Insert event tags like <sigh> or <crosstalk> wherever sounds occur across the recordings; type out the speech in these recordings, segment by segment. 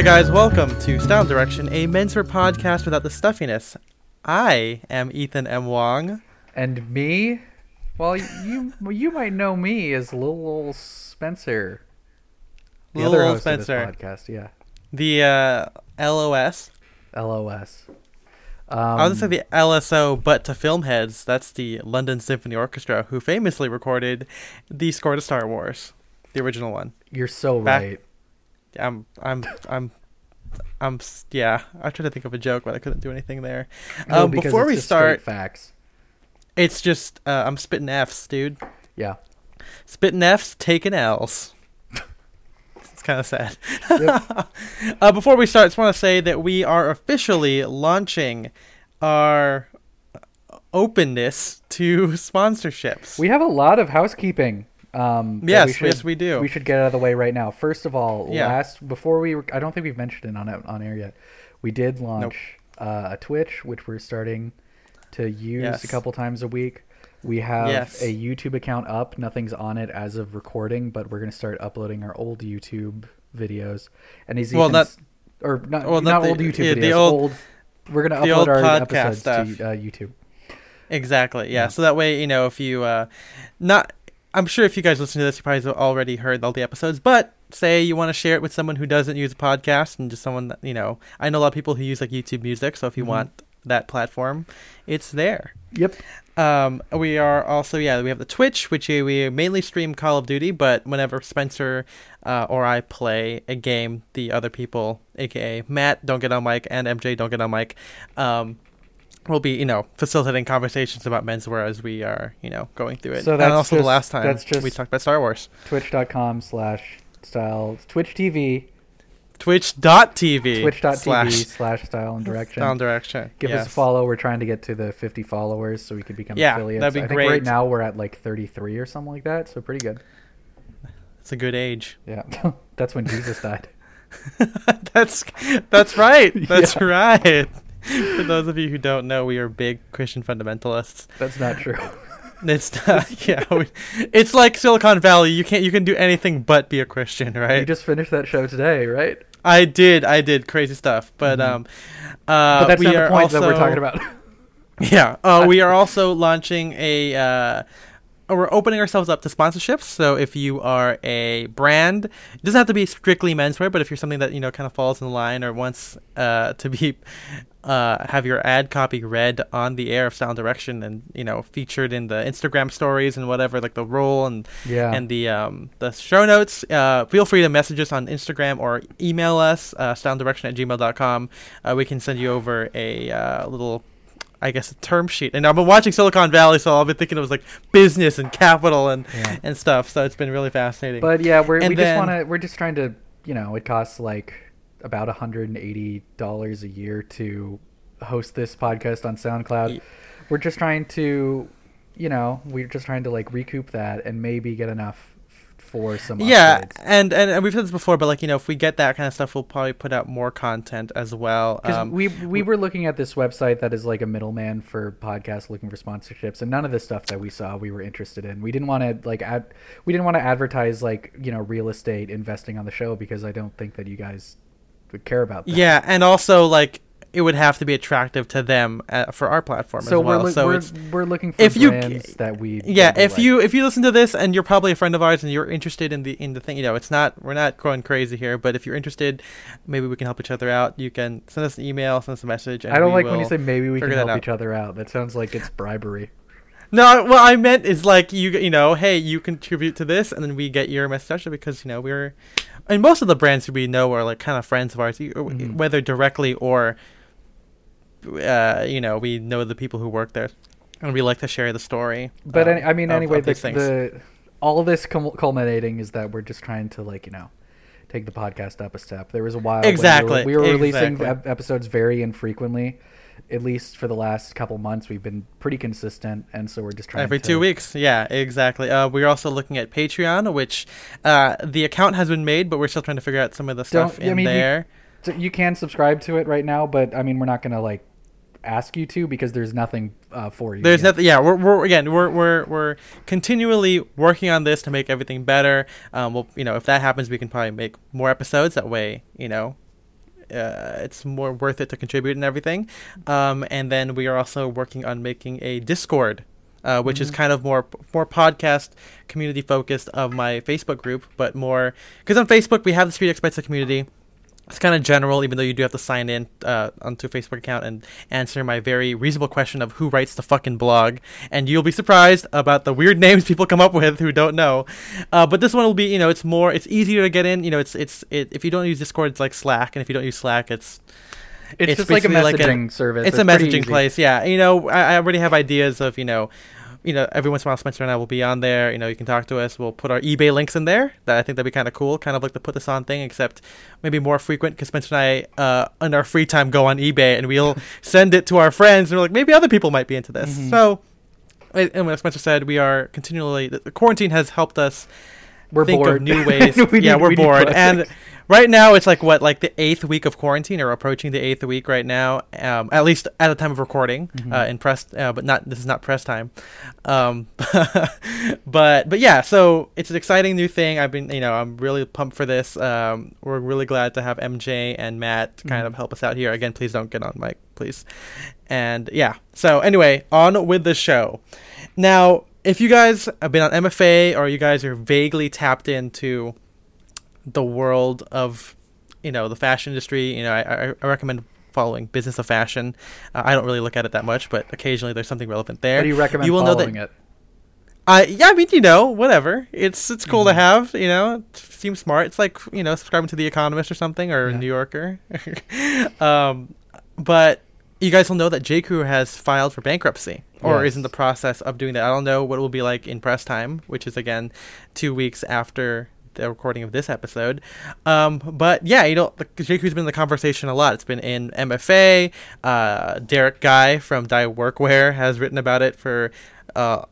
Hi, guys. Welcome to Style Direction, a menswear podcast without the stuffiness. I am Ethan M. Wong. And me? Well, you <laughs> you might know me as Lil Ol Spencer. The Lil other Ol Spencer. podcast, yeah. The uh, LOS. LOS. Um, I was going to say the LSO, but to film heads, that's the London Symphony Orchestra, who famously recorded the score to Star Wars, the original one. You're so back- right. I'm, I'm, I'm, I'm, yeah. I tried to think of a joke, but I couldn't do anything there. No, um, before we start, facts. it's just uh, I'm spitting Fs, dude. Yeah. Spitting F's, taking L's. <laughs> it's kind of sad. Yep. <laughs> uh, before we start, I just want to say that we are officially launching our openness to sponsorships. We have a lot of housekeeping. Um, yes, we should, yes, we do. We should get out of the way right now. First of all, Yeah. last before we, I don't think we've mentioned it on on air yet. We did launch uh, a Twitch, which we're starting to use Yes. a couple times a week. We have Yes. a YouTube account up. Nothing's on it as of recording, but we're gonna start uploading our old YouTube videos. And as Well, or not, well, not, not the- old YouTube yeah, videos. the old- old, We're gonna upload our episodes stuff. to uh, YouTube. Exactly. Yeah. Yeah. So that way, you know, if you uh not I'm sure if you guys listen to this you probably have already heard all the episodes, but say you want to share it with someone who doesn't use a podcast and just someone that, you know, I know a lot of people who use like YouTube Music, so if you Mhm. want that platform, it's there. Yep. Um, we are also yeah we have the Twitch, which we we mainly stream Call of Duty, but whenever Spencer uh, or I play a game, the other people, aka Matt, don't get on mic, and MJ don't get on mic, um, will be you know facilitating conversations about menswear as we are you know going through it. So and that's also the last time that's we talked about Star Wars. Twitch.com slash style Twitch TV Twitch.tv twitch.tv slash slash style and direction. down direction. Give yes. us a follow. We're trying to get to the 50 followers so we could become Yeah, affiliates. that'd be I think great. right now we're at like 33 or something like that, so pretty good. It's a good age. Yeah. <laughs> That's when Jesus died. <laughs> that's that's right. <laughs> That's Yeah. right. <laughs> For those of you who don't know, we are big Christian fundamentalists. That's not true. <laughs> It's not, yeah, we, it's like Silicon Valley. You can't you can do anything but be a Christian, right? You just finished that show today, right? I did, I did crazy stuff, but Mhm. um, uh, but that's we not the point that we're also- talking about. <laughs> Yeah, uh, we are also launching a. Uh, we're opening ourselves up to sponsorships. So if you are a brand, it doesn't have to be strictly menswear, but if you're something that you know kind of falls in the line or wants uh, to be uh, have your ad copy read on the air of Sound Direction and you know featured in the Instagram stories and whatever, like the roll and yeah. and the um, the show notes. Uh, feel free to message us on Instagram or email us, uh, sounddirection at gmail.com. Uh, we can send you over a uh, little, I guess, a term sheet. And I've been watching Silicon Valley, so I've been thinking it was like business and capital and, Yeah. and stuff. So it's been really fascinating. But yeah, we're, And we then- just want to. We're just trying to. You know, it costs like about 180 dollars a year to host this podcast on SoundCloud. Ye- We're just trying to, you know, we're just trying to like recoup that and maybe get enough for some. yeah, upgrades. and, and and we've said this before, but like you know, if we get that kind of stuff, we'll probably put out more content as well. Because Um, we we were looking at this website that is like a middleman for podcasts looking for sponsorships, and none of the stuff that we saw we were interested in. We didn't want to like ad, we didn't want to advertise like you know real estate investing on the show because I don't think that you guys would care about that. yeah, and also like it would have to be attractive to them uh, for our platform So as well. we're loo- so we're, it's we're looking for if you- brands that we yeah if like. you if you listen to this and you're probably a friend of ours and you're interested in the in the thing you know it's not we're not going crazy here but if you're interested maybe we can help each other out you can send us an email send us a message and I don't like when you say maybe we can help out. each other out. That sounds like it's bribery. no what i meant is like you you know hey you contribute to this and then we get your message because you know we're and most of the brands we know are like kind of friends of ours you- Mhm. whether directly or uh you know we know the people who work there and we like to share the story But um, any, I mean, of- anyway, of the, the all this culminating is that we're just trying to like you know take the podcast up a step. There was a while Exactly, we were, we were releasing exactly. ep- episodes very infrequently. At least for the last couple months, we've been pretty consistent, and so we're just trying to every to, two weeks yeah exactly uh, we're also looking at patreon which uh, the account has been made but we're still trying to figure out some of the stuff Don't- I in mean, you- there So you can subscribe to it right now, but I mean, we're not gonna like ask you to because there's nothing uh, for you. there's yet. nothing yeah we're, we're again we're, we're we're continually working on this to make everything better um well you know if that happens we can probably make more episodes that way you know uh, it's more worth it to contribute and everything. Um, and then we are also working on making a Discord. Uh, which Mm-hmm. is kind of more more podcast community focused of my Facebook group, but more because on Facebook we have the Street x Sprezza community, it's kind of general, even though you do have to sign in uh, onto a Facebook account and answer my very reasonable question of who writes the fucking blog. And you'll be surprised about the weird <laughs> names people come up with who don't know. Uh, but this one will be, you know, it's more, it's easier to get in. You know, it's it's it, if you don't use Discord, it's like Slack, and if you don't use Slack, it's It's, It's just like a basically like a- messaging service. it's a messaging place. Yeah, you know, I, I already have ideas of you know. You know, every once in a while, Spencer and I will be on there. You know, you can talk to us. We'll put our eBay links in there. That I think that'd be kind of cool, kind of like the put this on thing, except maybe more frequent. Because Spencer and I, uh, in our free time, go on eBay and we'll <laughs> send it to our friends. And we're like, maybe other people might be into this. Mhm. So, and as Spencer said, we are continually. The quarantine has helped us We're think bored. of new <laughs> ways. We yeah, need- we're we bored, and right now it's like what, like the eighth week of quarantine, or approaching the eighth week right now. Um, at least at the time of recording, Mhm. uh, in press, uh, but not this is not press time. Um, <laughs> but but yeah, so it's an exciting new thing. I've been, you know, I'm really pumped for this. Um, we're really glad to have MJ and Matt kind Mhm. of help us out here. Again, please don't get on mic, please. And yeah, so anyway, on with the show. Now, if you guys have been on MFA or you guys are vaguely tapped into the world of, you know, the fashion industry, you know, I, I, recommend following Business of Fashion. Uh, I don't really look at it that much, but occasionally there's something relevant there. How do you recommend you will know following that, it? I yeah, I mean, you know, whatever. It's it's cool to Mhm. have. You know, it seems smart. It's like you know, subscribing to the Economist or something or Yeah. New Yorker. <laughs> um, but you guys will know that J Crew has filed for bankruptcy or is in the process of doing that. I don't know what it will be like in press time, which is again two weeks after the recording of this episode. Um, but yeah, you know, the, J Crew's been in the conversation a lot. It's been in MFA. Uh, Derek Guy from Die Workwear has written about it for uh,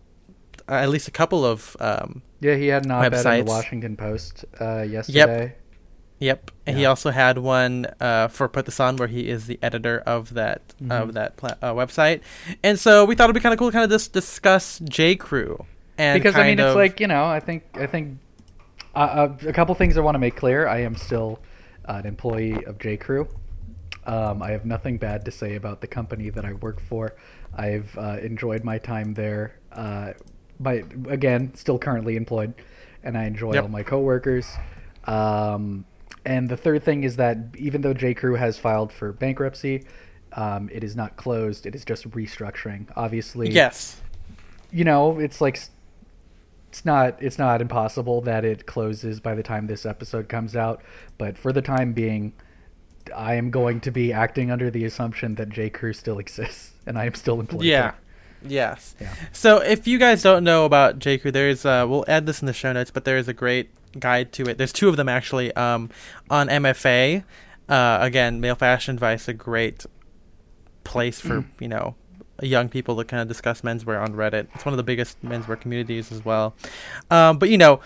at least a couple of um, Yeah, he had an op-ed in the Washington Post uh, yesterday. Yep, and he also had one uh, for Put This On, where he is the editor of that of Mhm. that pla- uh, website, and so we thought it'd be kind of cool, to kind of just discuss J Crew, and because I mean, kind it's like you know, I think I think uh, uh, a couple things I want to make clear. I am still uh, an employee of J Crew. Um, I have nothing bad to say about the company that I work for. I've uh, enjoyed my time there. Uh, my again, still currently employed, and I enjoy Yep. all my coworkers. Um, and the third thing is that even though J Crew has filed for bankruptcy, um, it is not closed. It is just restructuring. Obviously, yes, you know, it's like it's not it's not impossible that it closes by the time this episode comes out, but for the time being, I am going to be acting under the assumption that J Crew still exists <laughs> and I am still employed. yeah, there. yes. Yeah. So if you guys don't know about J Crew, there's uh, we'll add this in the show notes, but there is a great guide to it. There's two of them actually um, on MFA. Uh, again, male fashion advice, a great place for you know young people to kind of discuss menswear on Reddit. It's one of the biggest menswear communities as well. Um, but you know,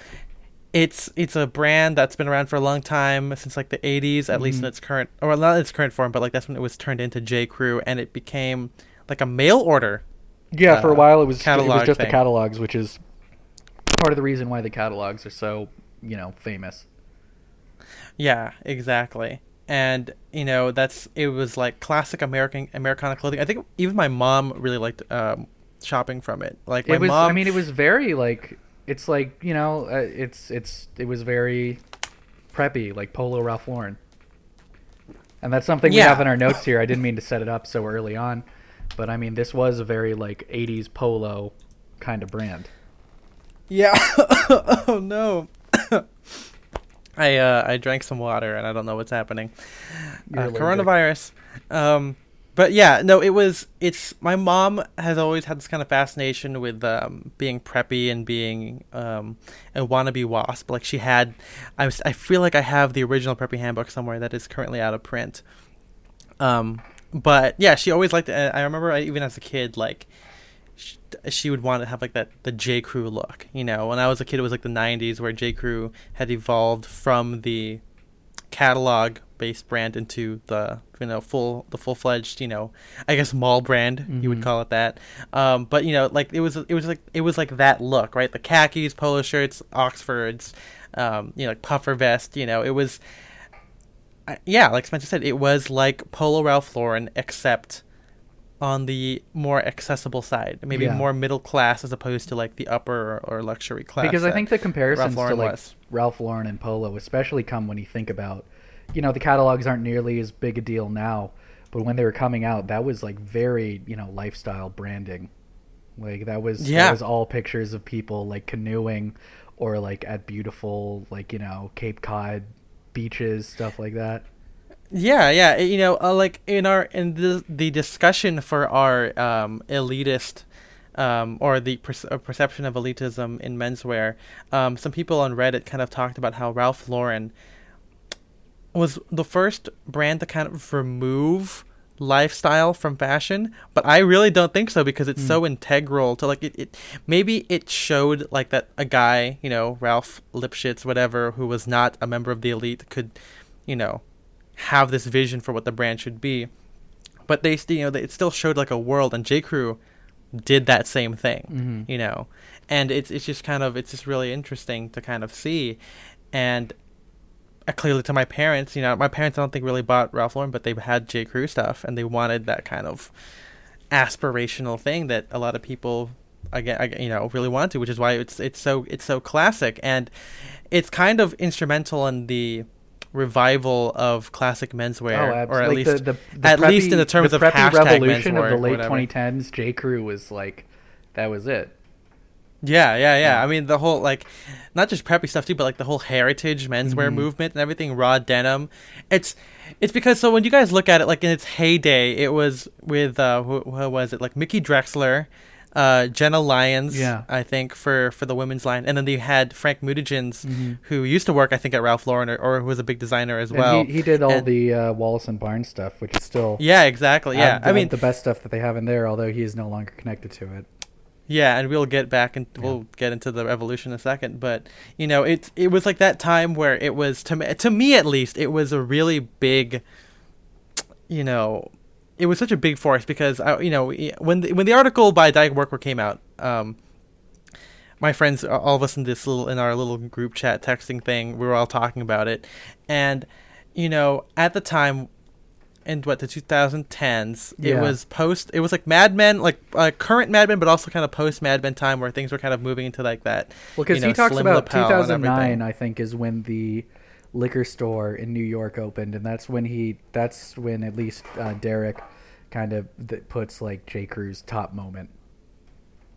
it's it's a brand that's been around for a long time since like the 80s, at least in its current or not its current form, but like that's when it was turned into J Crew, and it became like a mail order. Yeah, for a Uh, while it was it was just the catalogs, which is part of the reason why the catalogs are so you know famous. Yeah, exactly. And you know that's it was like classic American Americana clothing. I think even my mom really liked um, shopping from it. Like my it was. mom. I mean, it was very like it's like you know uh, it's it's it was very preppy, like Polo Ralph Lauren. And that's something we have in our notes here. I didn't mean to set it up so early on, but I mean this was a very like '80s polo kind of brand. Yeah. <laughs> oh no. <laughs> I uh, I drank some water and I don't know what's happening. Uh, coronavirus. Um, but yeah, no, it was. It's my mom has always had this kind of fascination with um, being preppy and being um, a wannabe wasp. Like she had, I was. I feel like I have the original preppy handbook somewhere that is currently out of print. Um, but yeah, she always liked. it. I remember I, even as a kid, like sh- she would want to have like that the J Crew look. You know, when I was a kid, it was like the '90s where J Crew had evolved from the catalog based brand into the you know full the full fledged you know I guess mall brand you would Mhm. call it that. Um, but you know like it was it was like it was like that look right the khakis polo shirts Oxfords um, you know like puffer vest you know it was yeah, like Spencer said, it was like Polo Ralph Lauren, except on the more accessible side, maybe Yeah. more middle class as opposed to like the upper or, or luxury class. because I think the comparisons to like was. Ralph Lauren and Polo, especially come when you think about, you know, the catalogs aren't nearly as big a deal now, but when they were coming out, that was like very, you know, lifestyle branding. Like that was Yeah. that was all pictures of people like canoeing or like at beautiful like, you know, Cape Cod beaches, stuff like that. Yeah, yeah. You know, uh, like in our in the the discussion for our um, elitist um, or the perce- uh, perception of elitism in menswear, um, some people on Reddit kind of talked about how Ralph Lauren was the first brand to kind of remove lifestyle from fashion but i really don't think so because it's so integral to like it, it maybe it showed like that a guy you know ralph lipschitz whatever who was not a member of the elite could you know have this vision for what the brand should be. But they you know they, it still showed like a world and j crew did that same thing Mhm. you know? And it's it's just kind of it's just really interesting to kind of see. And uh, clearly to my parents you know my parents i don't think really bought ralph lauren but they had j crew stuff and they wanted that kind of aspirational thing that a lot of people again you know really want to which is why it's it's so it's so classic. And it's kind of instrumental in the revival of classic menswear oh, or at absolutely. least the, the, the at least in the terms the of preppy hashtag revolution of the late whatever. 2010s, J Crew was like that was it. Yeah, yeah, yeah. Yeah. I mean, the whole like, not just preppy stuff too, but like the whole heritage menswear Mhm. movement and everything, raw denim. It's, it's because so when you guys look at it, like in its heyday, it was with uh, who, who was it? Like Mickey Drexler, uh, Jenna Lyons, Yeah. I think for for the women's line, and then they had Frank Muytjens, Mhm. who used to work, I think, at Ralph Lauren or, or who was a big designer as And well. he, he did all And- the uh, Wallace and Barnes stuff, which is still Yeah, exactly. Yeah, I mean, the best stuff that they have in there. Although he is no longer connected to it. Yeah, and we'll get back and we'll get into the revolution in a second. But you know, it it was like that time where it was to me, to me at least, it was a really big, you know, it was such a big force because I, you know, when the, when the article by Die Workwear came out, um, my friends, all of us in this little in our little group chat texting thing, we were all talking about it, and you know, at the time, in what the 2010s, it was post. It was like Mad Men, like uh, current Mad Men, but also kind of post Mad Men time where things were kind of moving into like that. Well, because you know, he talks about 2009. I think, is when the liquor store in New York opened, and that's when he, that's when at least uh, Derek kind of th- puts like J. Crew's top moment.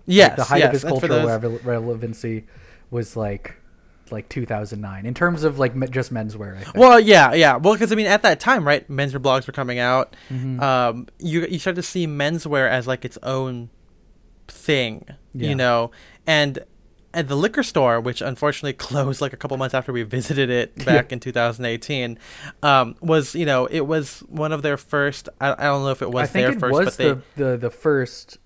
Yes, Like, the height yes, of his cultural rele- relevancy was like like 2009 in terms of like me- just menswear. I think. Well, yeah, yeah. Well, because I mean, at that time, right, menswear blogs were coming out. Mhm. Um, you you start to see menswear as like its own thing, Yeah. you know, and at the liquor store, which unfortunately <laughs> closed like a couple months after we visited it back in 2018, um, was you know it was one of their first. I, I don't know if it was their it first, was but they the, the the first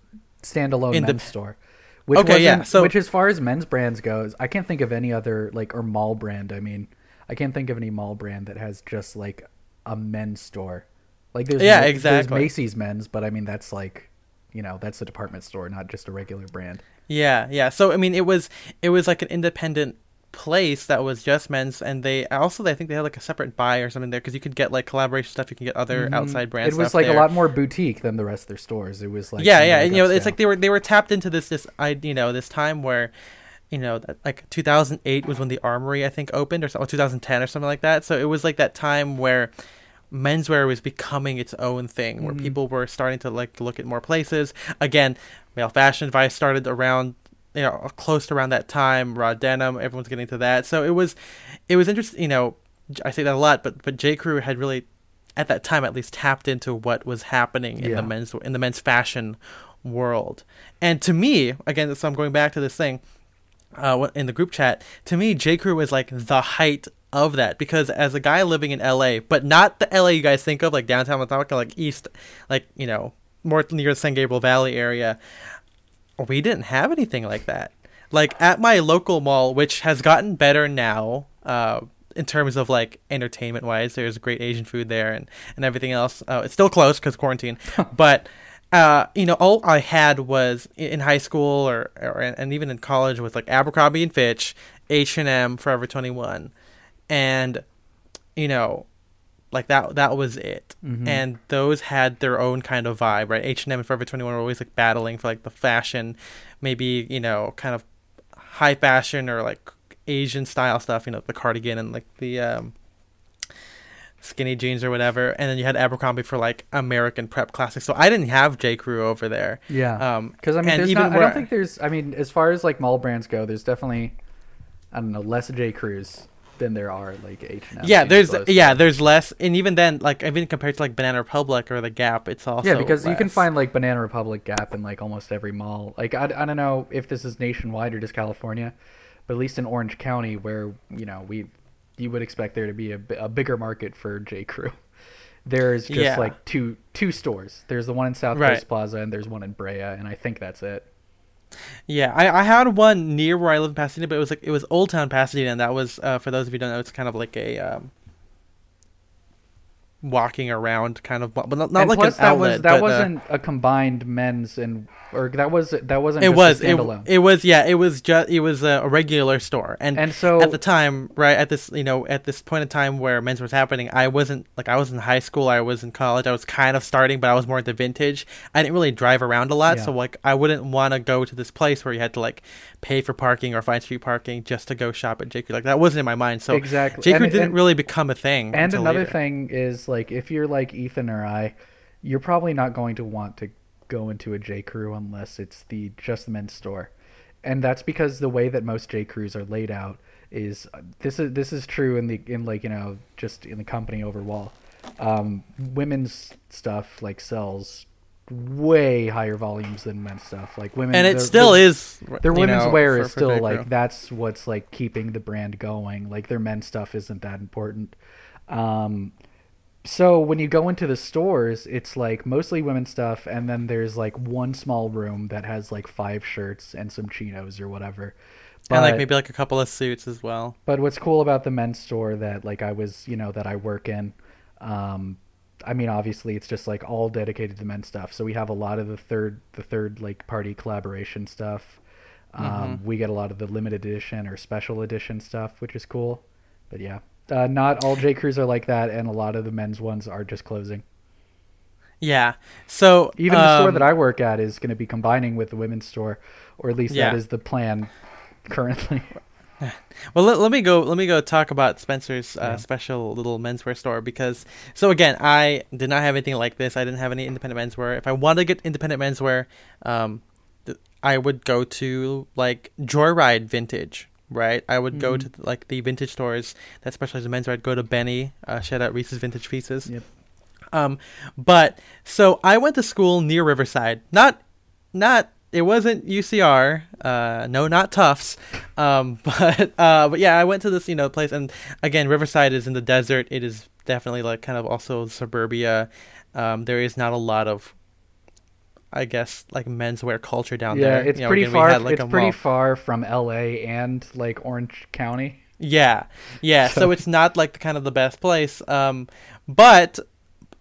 standalone In the- men's store. Which Okay, yeah, so- which as far as men's brands goes, I can't think of any other like or mall brand. I mean, I can't think of any mall brand that has just like a men's store. Like there's Yeah, exactly. There's Macy's men's, but I mean that's like, you know, that's a department store, not just a regular brand. Yeah, yeah. So I mean, it was it was like an independent place that was just men's, and they also I think they had like a separate buy or something there because you could get like collaboration stuff. You can get other Mhm. outside brands. It was like there. a lot more boutique than the rest of their stores. It was like yeah, yeah. And, you know, it's like they were they were tapped into this this I you know this time where. You know, like 2008 was when the Armory I think opened, or something, 2010 or something like that. So it was like that time where menswear was becoming its own thing, where Mhm. people were starting to like look at more places. Again, male fashion advice started around you know close to around that time. Raw denim, everyone's getting to that. So it was it was interesting. You know, I say that a lot, but but J Crew had really at that time at least tapped into what was happening in Yeah. the men's in the men's fashion world. And to me, again, so I'm going back to this thing uh, in the group chat. To me, J Crew was like the height of that because as a guy living in LA, but not the LA you guys think of, like downtown, I'm like east, like you know, more near the San Gabriel Valley area. We didn't have anything like that. Like at my local mall, which has gotten better now. Uh, in terms of like entertainment wise, there's great Asian food there and, and everything else. Uh, it's still closed because quarantine, but uh, you know, all I had was in high school or, or and even in college was like Abercrombie and Fitch, H and M, Forever Twenty One, and you know, like that that was it Mhm. and those had their own kind of vibe right h&m and forever 21 were always like battling for like the fashion maybe you know kind of high fashion or like asian style stuff you know the cardigan and like the um skinny jeans or whatever and then you had abercrombie for like american prep classics so i didn't have j crew over there Yeah. um Because I mean, there's even not, I don't think there's. I mean, as far as like mall brands go, there's definitely, I don't know, less J Crews than there are like H and M. yeah there's yeah there's less and even then like even compared to like banana republic or the gap it's also yeah, because you can find like Banana Republic Gap in like almost every mall. Like I, I don't know if this is nationwide or just California, but at least in Orange County, where you know we, you would expect there to be a, a bigger market for J Crew. <laughs> There's just Yeah. like two two stores. There's the one in South Right. Coast Plaza and there's one in Brea, and I think that's it. Yeah, I, I had one near where I live in Pasadena, but it was like it was Old Town Pasadena, and that was uh, for those of you who don't know, it's kind of like a um, walking around kind of, but not, not like plus an that outlet. was that but, uh, wasn't a combined men's and or that was that wasn't it was a it, standalone. it was yeah it was just it was a, a regular store and and so at the time right at this you know at this point in time where men's was happening i wasn't like i was in high school i was in college i was kind of starting but i was more into vintage i didn't really drive around a lot Yeah. so like i wouldn't want to go to this place where you had to like pay for parking or find street parking just to go shop at J Crew like that wasn't in my mind so exactly j and, crew didn't and, really become a thing and another later. thing is like if you're like Ethan or I, you're probably not going to want to go into a J Crew unless it's the just the men's store, and that's because the way that most J Crews are laid out is this is this is true in the in like you know just in the company overall. Um, women's stuff like sells way higher volumes than men's stuff. Like women, and it still the- is their women's know, wear is still like that's what's like keeping the brand going. Like their men's stuff isn't that important. Um so when you go into the stores it's like mostly women's stuff and then there's like one small room that has like five shirts and some chinos or whatever. And like maybe like a couple of suits as well. But what's cool about the men's store that like I was, you know, that I work in, um, I mean, obviously it's just like all dedicated to men's stuff. So we have a lot of the third, the third like party collaboration stuff. Um, Mhm. We get a lot of the limited edition or special edition stuff, which is cool. But yeah, uh, not all J Crews are like that, and a lot of the men's ones are just closing. yeah so Even the store um, that I work at is going to be combining with the women's store, or at least Yeah. that is the plan currently. <laughs> <laughs> Well, let, let me go. Let me go talk about Spencer's uh, Yeah. special little menswear store because. So again, I did not have anything like this. I didn't have any independent menswear. If I wanted to get independent menswear, um, th- I would go to like Joyride Vintage. Right, I would go Mhm. to like the vintage stores that specialize in menswear. I'd go to Benny, uh, shout out Reese's Vintage Pieces. Yep. Um, but so I went to school near Riverside. Not, not. It wasn't UCR. Uh, no, not Tufts. Um, <laughs> but uh, but yeah, I went to this you know place, and again, Riverside is in the desert. It is definitely like kind of also suburbia. Um, there is not a lot of, I guess, like menswear culture down yeah, there. it's You know, pretty again, far. had, like, it's pretty mall- far from L.A. and like Orange County. Yeah, yeah. So, So- it's not like the kind of the best place. Um, but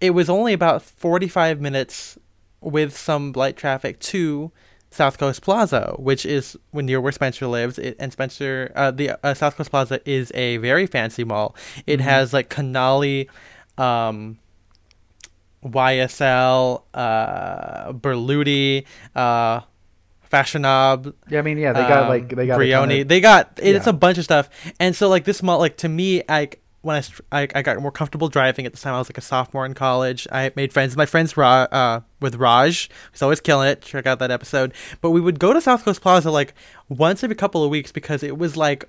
it was only about forty-five minutes with some light traffic to South Coast Plaza, which is near where Spencer lives. It, and Spencer, uh, the uh, South Coast Plaza is a very fancy mall. It Mhm. has like Canali, um, YSL, uh, Berluti, uh, Fashionable, Yeah, I mean, yeah, they got um, like they got ton Brioni. of- They got it's yeah. a bunch of stuff, and so like this mall, like to me, I when I, I I got more comfortable driving at the time. I was like a sophomore in college. I made friends. My friends Ra- uh, with Raj, who's always killing it. Check out that episode. But we would go to South Coast Plaza like once every couple of weeks because it was like,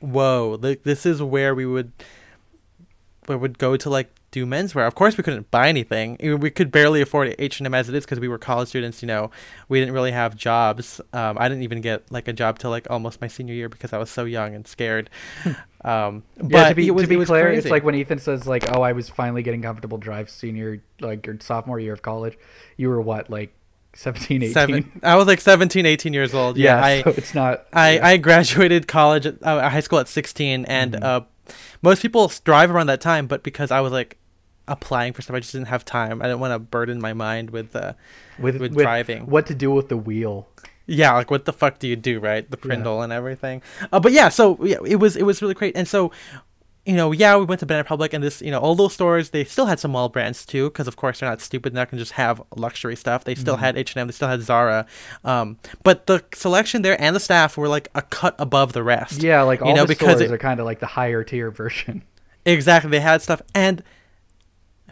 whoa, like this is where we would we would go to like do menswear. Of course, we couldn't buy anything. We could barely afford H and M as it is because we were college students. You know, we didn't really have jobs. Um, I didn't even get like a job till like almost my senior year because I was so young and scared. um, but yeah, to be it was, to be it clear, crazy. it's like when Ethan says like, "Oh, I was finally getting comfortable drive senior like your sophomore year of college." You were what, like 17, 18? seven. I was like 17, 18 years old. Yeah, I, so it's not. I, yeah. I graduated college, at, uh, high school at 16, and Mhm. uh, most people drive around that time, but because I was like applying for stuff, I just didn't have time. I didn't want to burden my mind with uh, with, with with driving. what to do with the wheel. yeah, like what the fuck do you do, right? The Yeah. Prindle and everything. Uh, but yeah, so yeah, it was it was really great, and so you know, yeah, we went to Banana Republic, and this, you know, all those stores they still had some mall brands too, because of course they're not stupid. They're not gonna just have luxury stuff. They still Mm-hmm. had H and M. They still had Zara. Um, but the selection there and the staff were like a cut above the rest. Yeah, like all you know, the because stores it- are kind of like the higher tier version. Exactly, they had stuff, and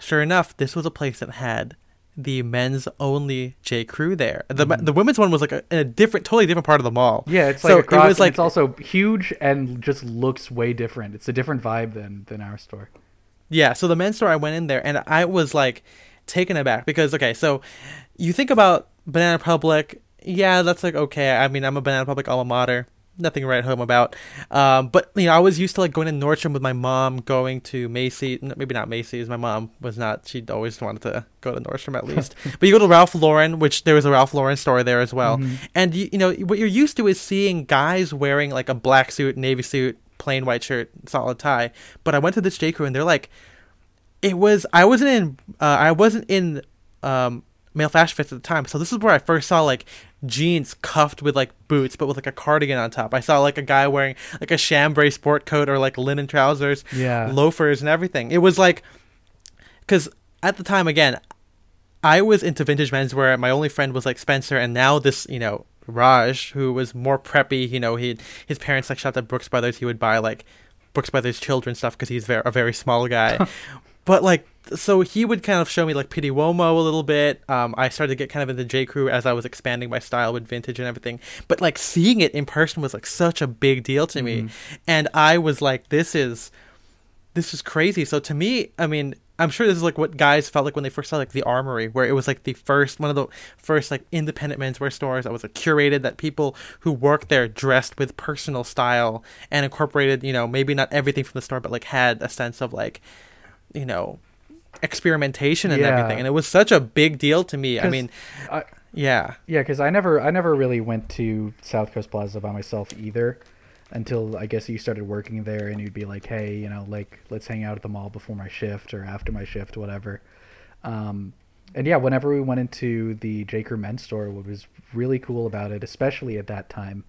sure enough, this was a place that had the men's only J Crew there. The mm-hmm. the women's one was like a, in a different, totally different part of the mall. Yeah, it's so like across, it was like it's also huge and just looks way different. It's a different vibe than than our store. Yeah, so the men's store, I went in there and I was like taken aback because okay, so you think about Banana Republic, yeah, that's like okay. I mean, I'm a Banana Republic alma mater, nothing to write home about. Um, but you know, I was used to like going to Nordstrom with my mom, going to Macy's, maybe not Macy's. My mom was not. She always wanted to go to Nordstrom at least. <laughs> but you go to Ralph Lauren, which there was a Ralph Lauren store there as well, and you, you know what you're used to is seeing guys wearing like a black suit, navy suit, plain white shirt, solid tie. But I went to this J Crew and they're like it was I wasn't in uh, I wasn't in um, male fashion fits at the time, so this is where I first saw like jeans cuffed with like boots, but with like a cardigan on top. I saw like a guy wearing like a chambray sport coat or like linen trousers, Yeah. loafers and everything. It was like because at the time again, I was into vintage menswear. My only friend was like Spencer, and now this you know Raj, who was more preppy. You know, he his parents like shopped at Brooks Brothers. He would buy like Brooks Brothers children stuff because he's very, a very small guy. <laughs> but like, so he would kind of show me like Pitti Uomo a little bit. Um, I started to get kind of into J Crew as I was expanding my style with vintage and everything. But like seeing it in person was like such a big deal to me, and I was like, this is this is crazy. So to me, I mean, I'm sure this is like what guys felt like when they first saw like the Armory, where it was like the first one of the first like independent menswear stores that was like curated that people who worked there dressed with personal style and incorporated, you know, maybe not everything from the store, but like had a sense of like, you know, experimentation and Yeah. everything. And it was such a big deal to me. i mean, I, yeah. Yeah, because I never, I never really went to South Coast Plaza by myself either, until I guess you started working there, and you'd be like, "Hey, you know, like let's hang out at the mall before my shift or after my shift, whatever." Um, and yeah, whenever we went into the J Crew men's store, what was really cool about it, especially at that time,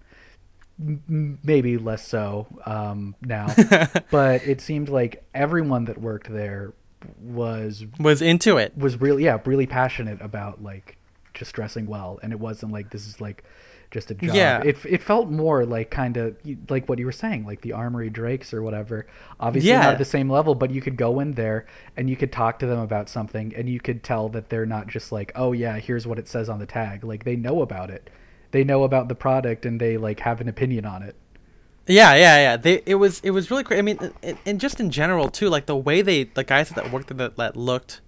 m- maybe less so um, now, <laughs> but it seemed like everyone that worked there was Was into it. was really yeah really passionate about like just dressing well and it wasn't like this is like just a job Yeah. it, it felt more like kind of like what you were saying like the armory drakes or whatever obviously Yeah. not at the same level but you could go in there and you could talk to them about something and you could tell that they're not just like oh yeah here's what it says on the tag like they know about it they know about the product and they like have an opinion on it Yeah, yeah, yeah. They it was it was really crazy. I mean, and, and just in general too, like the way they the guys that worked there that, that looked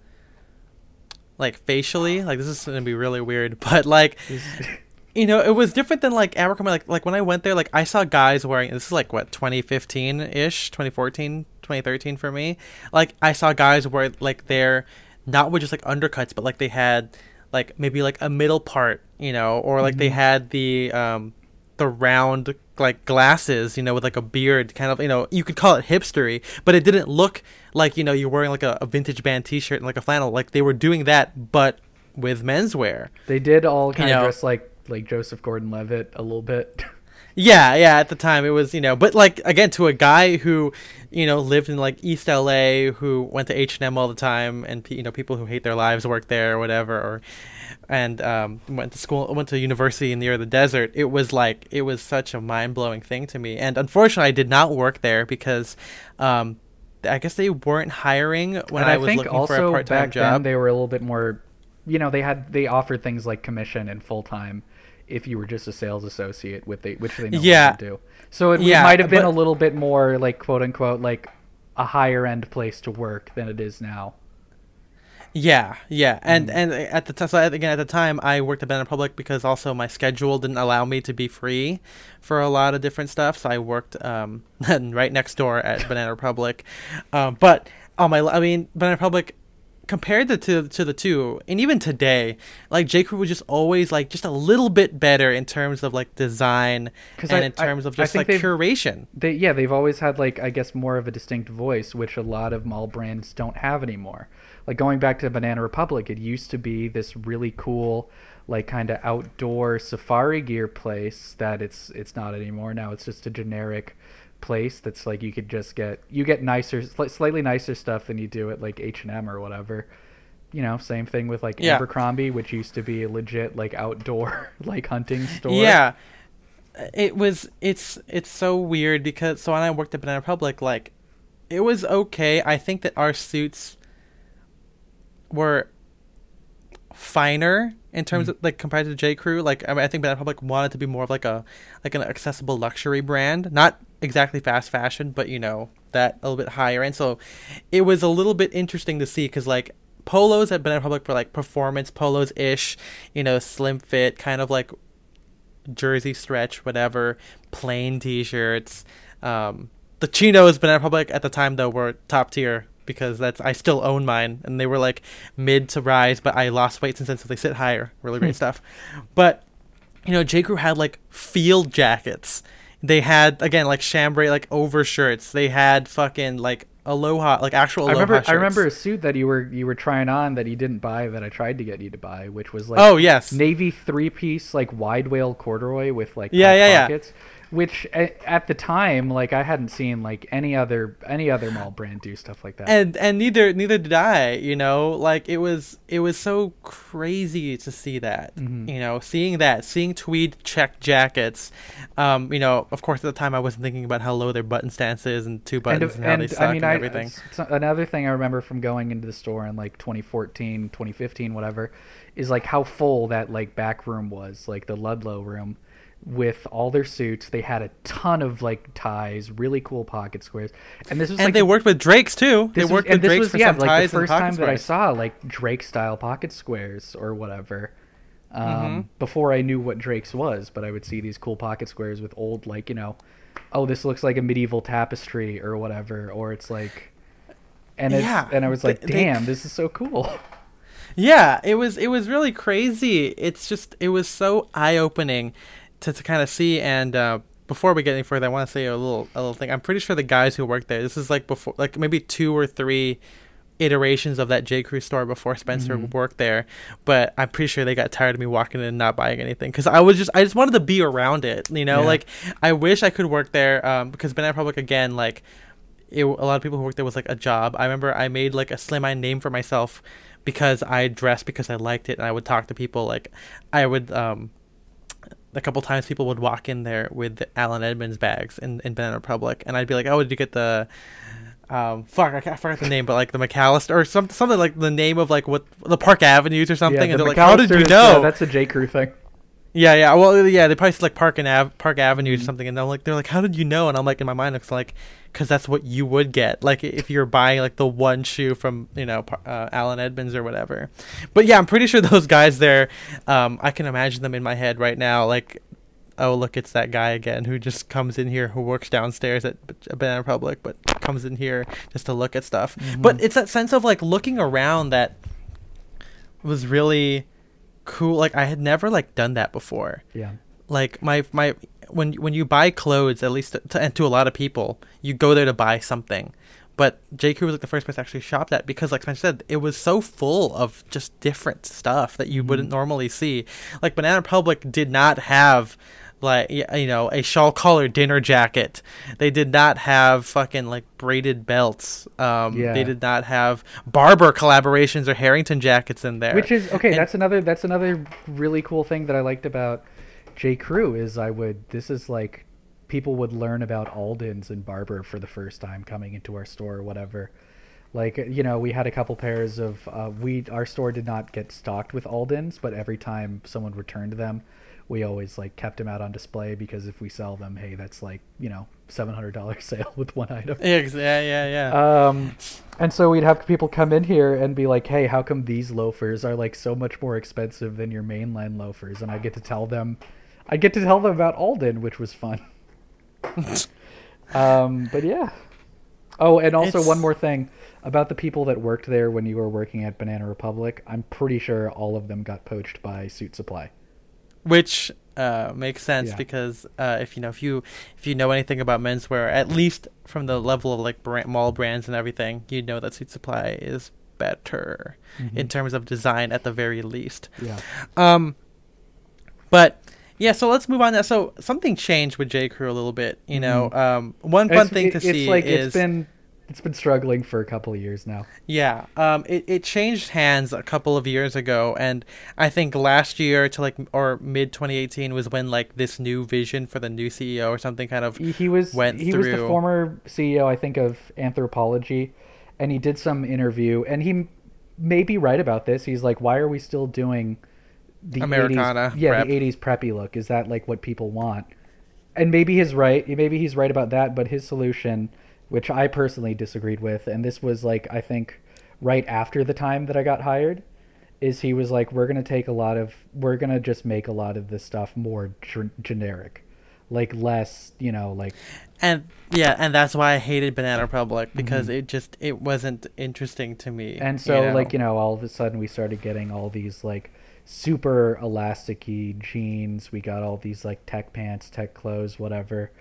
like facially, like this is gonna be really weird, <laughs> but like <laughs> you know, it was different than like Abercrombie. Like like when I went there, like I saw guys wearing this is like what 2015 ish, 2014, 2013 for me. Like I saw guys wear like they're not with just like undercuts, but like they had like maybe like a middle part, you know, or like they had the um the round like glasses, you know, with like a beard, kind of, you know, you could call it hipstery, but it didn't look like you know you're wearing like a, a vintage band T-shirt and like a flannel. Like they were doing that, but with menswear. they did all kind You of know. dress like like joseph gordon-levitt a little bit <laughs> Yeah, yeah. At the time, it was you know, but like again, to a guy who, you know, lived in like East LA, who went to H and M all the time, and you know, people who hate their lives work there or whatever, or and um, went to school, went to university near the desert. It was like it was such a mind blowing thing to me, and unfortunately, I did not work there because. Um, I guess they weren't hiring when and I, I, was looking also for a part-time back job. then they were a little bit more, you know, they had they offered things like commission and full time if you were just a sales associate with they which they no Yeah. do. So it, Yeah, might have been but- a little bit more like quote unquote like a higher end place to work than it is now. Yeah, yeah, and Mm. and at the time, so again at the time, I worked at Banana Republic because also my schedule didn't allow me to be free for a lot of different stuff. So I worked um <laughs> right next door at Banana Republic, um, but on my, I mean, Banana Republic compared the to to the two, and even today, like J Crew was just always like just a little bit better in terms of like design and I- in I- terms of just like curation. They yeah, they've always had like I guess more of a distinct voice, which a lot of mall brands don't have anymore. Like going back to Banana Republic, it used to be this really cool, like kind of outdoor safari gear place that it's it's not anymore. Now it's just a generic place that's like you could just get you get nicer slightly nicer stuff than you do at like H&M or whatever. You know, same thing with like Yeah. Abercrombie, which used to be a legit like outdoor <laughs> like hunting store. Yeah. Uh, it was it's it's so weird because so when I worked at Banana Republic, like it was okay. I think that our suits were finer in terms Mm. of like compared to J Crew. Like I, mean, I think Banana Republic wanted to be more of like a like an accessible luxury brand, not exactly fast fashion, but you know that a little bit higher end. So it was a little bit interesting to see because like polos at Banana Republic were like performance polos ish, you know, slim fit, kind of like jersey stretch, whatever, plain t-shirts. Um, the chinos Banana Republic at the time though were top tier because that's I still own mine and they were like mid to rise, but I lost weight since then, so they sit higher. Really great hmm. stuff. But you know, J Crew had like field jackets. They had again like chambray like overshirts. They had fucking like aloha like actual I remember shirts. I remember a suit that you were you were trying on that you didn't buy that I tried to get you to buy, which was like Oh yes. navy three piece like wide whale corduroy with like Yeah, yeah, yeah. Which at the time, like I hadn't seen like any other any other mall brand do stuff like that. and and neither neither did I. You know, like it was it was so crazy to see that. Mhm. You know, seeing that, seeing tweed check jackets. Um, you know, of course, at the time I wasn't thinking about how low their button stance is and two buttons and, how they suck and everything. s- another thing I remember from going into the store in like 2014, 2015, whatever, is like how full that like back room was, like the Ludlow room, with all their suits. They had a ton of like ties, really cool pocket squares, and this was and like they worked with Drakes too. They was- worked with this Drakes was for yeah, some like ties the first time that I saw like Drake style pocket squares or whatever. Um, Mhm. Before I knew what Drake's was, but I would see these cool pocket squares with old like you know, oh this looks like a medieval tapestry or whatever, or it's like, and it's Yeah, and I was like, they- damn, this is so cool. Yeah, it was it was really crazy. It's just it was so eye opening to, to kind of see. And uh, before we get any further, I want to say a little a little thing. I'm pretty sure the guys who worked there. This is like before, like maybe two or three iterations of that J Crew store before Spencer Mhm. worked there. But I'm pretty sure they got tired of me walking in and not buying anything because I was just I just wanted to be around it. You know, Yeah. like I wish I could work there um, because Banana Republic again like. It, a lot of people who worked there was like a job. I remember I made like a slimline name for myself because I dressed because I liked it and I would talk to people like I would um a couple times people would walk in there with the Allen Edmonds bags in, in Banana Republic and I'd be like, Oh, did you get the um fuck I, I forgot the name but like the McAllister or some, something like the name of like what the Park Avenues or something yeah, and the they're like, How did you know? uh, that's a J Crew thing. Yeah, yeah. Well, yeah. They probably said like Park and Ave, Park Avenue or something, and they're like, they're like, how did you know? And I'm like, in my mind, it's like, because that's what you would get, like if you're buying like the one shoe from you know uh, Allen Edmonds or whatever. But yeah, I'm pretty sure those guys there. Um, I can imagine them in my head right now, like. Oh look, it's that guy again who just comes in here, who works downstairs at B- Banana Republic, but comes in here just to look at stuff. But Mhm. it's that sense of like looking around that was really cool. Like I had never like done that before. Yeah. Like my my when when you buy clothes, at least to, and to a lot of people, you go there to buy something. But J Crew was like the first place to actually shop that because, like Spencer said, it was so full of just different stuff that you wouldn't Mhm. normally see. Like Banana Republic did not have like you know a shawl collar dinner jacket. They did not have fucking like braided belts. Um, Yeah. They did not have barber collaborations or Harrington jackets in there. Which is okay. And- that's another. That's another really cool thing that I liked about J Crew is I would. This is like people would learn about Alden's and Barbour for the first time coming into our store or whatever. Like you know, we had a couple pairs of uh, we. Our store did not get stocked with Alden's, but every time someone returned them, we always like kept them out on display because if we sell them, hey, that's like you know seven hundred dollars <laughs> sale with one item. Yeah, yeah, yeah. Um, and so we'd have people come in here and be like, "Hey, how come these loafers are like so much more expensive than your mainline loafers?" And I get to tell them, I get to tell them about Alden, which was fun. <laughs> um, but yeah. Oh, and also It's- one more thing about the people that worked there when you were working at Banana Republic. I'm pretty sure all of them got poached by Suit Supply. Which uh, makes sense Yeah. because uh, if you know if you if you know anything about menswear, at least from the level of like brand, mall brands and everything, you know that Suit Supply is better in Mhm. terms of design at the very least. Yeah. Um, But yeah, so let's move on. Now. So something changed with J Crew a little bit. You know, um, one fun Mm-hmm. It's- thing to it's see like is it's been it's been struggling for a couple of years now. Yeah, um, it, it changed hands a couple of years ago, and I think last year to like or mid 2018 was when like this new vision for the new CEO or something kind of He, was went he was the former CEO, I think, of Anthropologie, and he did some interview, and he may be right about this. He's like, "Why are we still doing the Americana 80s, yeah, prep. the 80s preppy look? Is that like what people want?" And maybe he's right. Maybe he's right about that. But his solution, which I personally disagreed with, and this was like I think right after the time that I got hired, is he was like, "We're gonna take a lot of, we're gonna just make a lot of this stuff more gen- generic." Like less, you know, like and yeah, and that's why I hated Banana Republic because it just it wasn't interesting to me. Mm-hmm. And so, know? like, you know, all of a sudden we started getting all these, like, super elasticy jeans. We got all these, like, tech pants, tech clothes, whatever.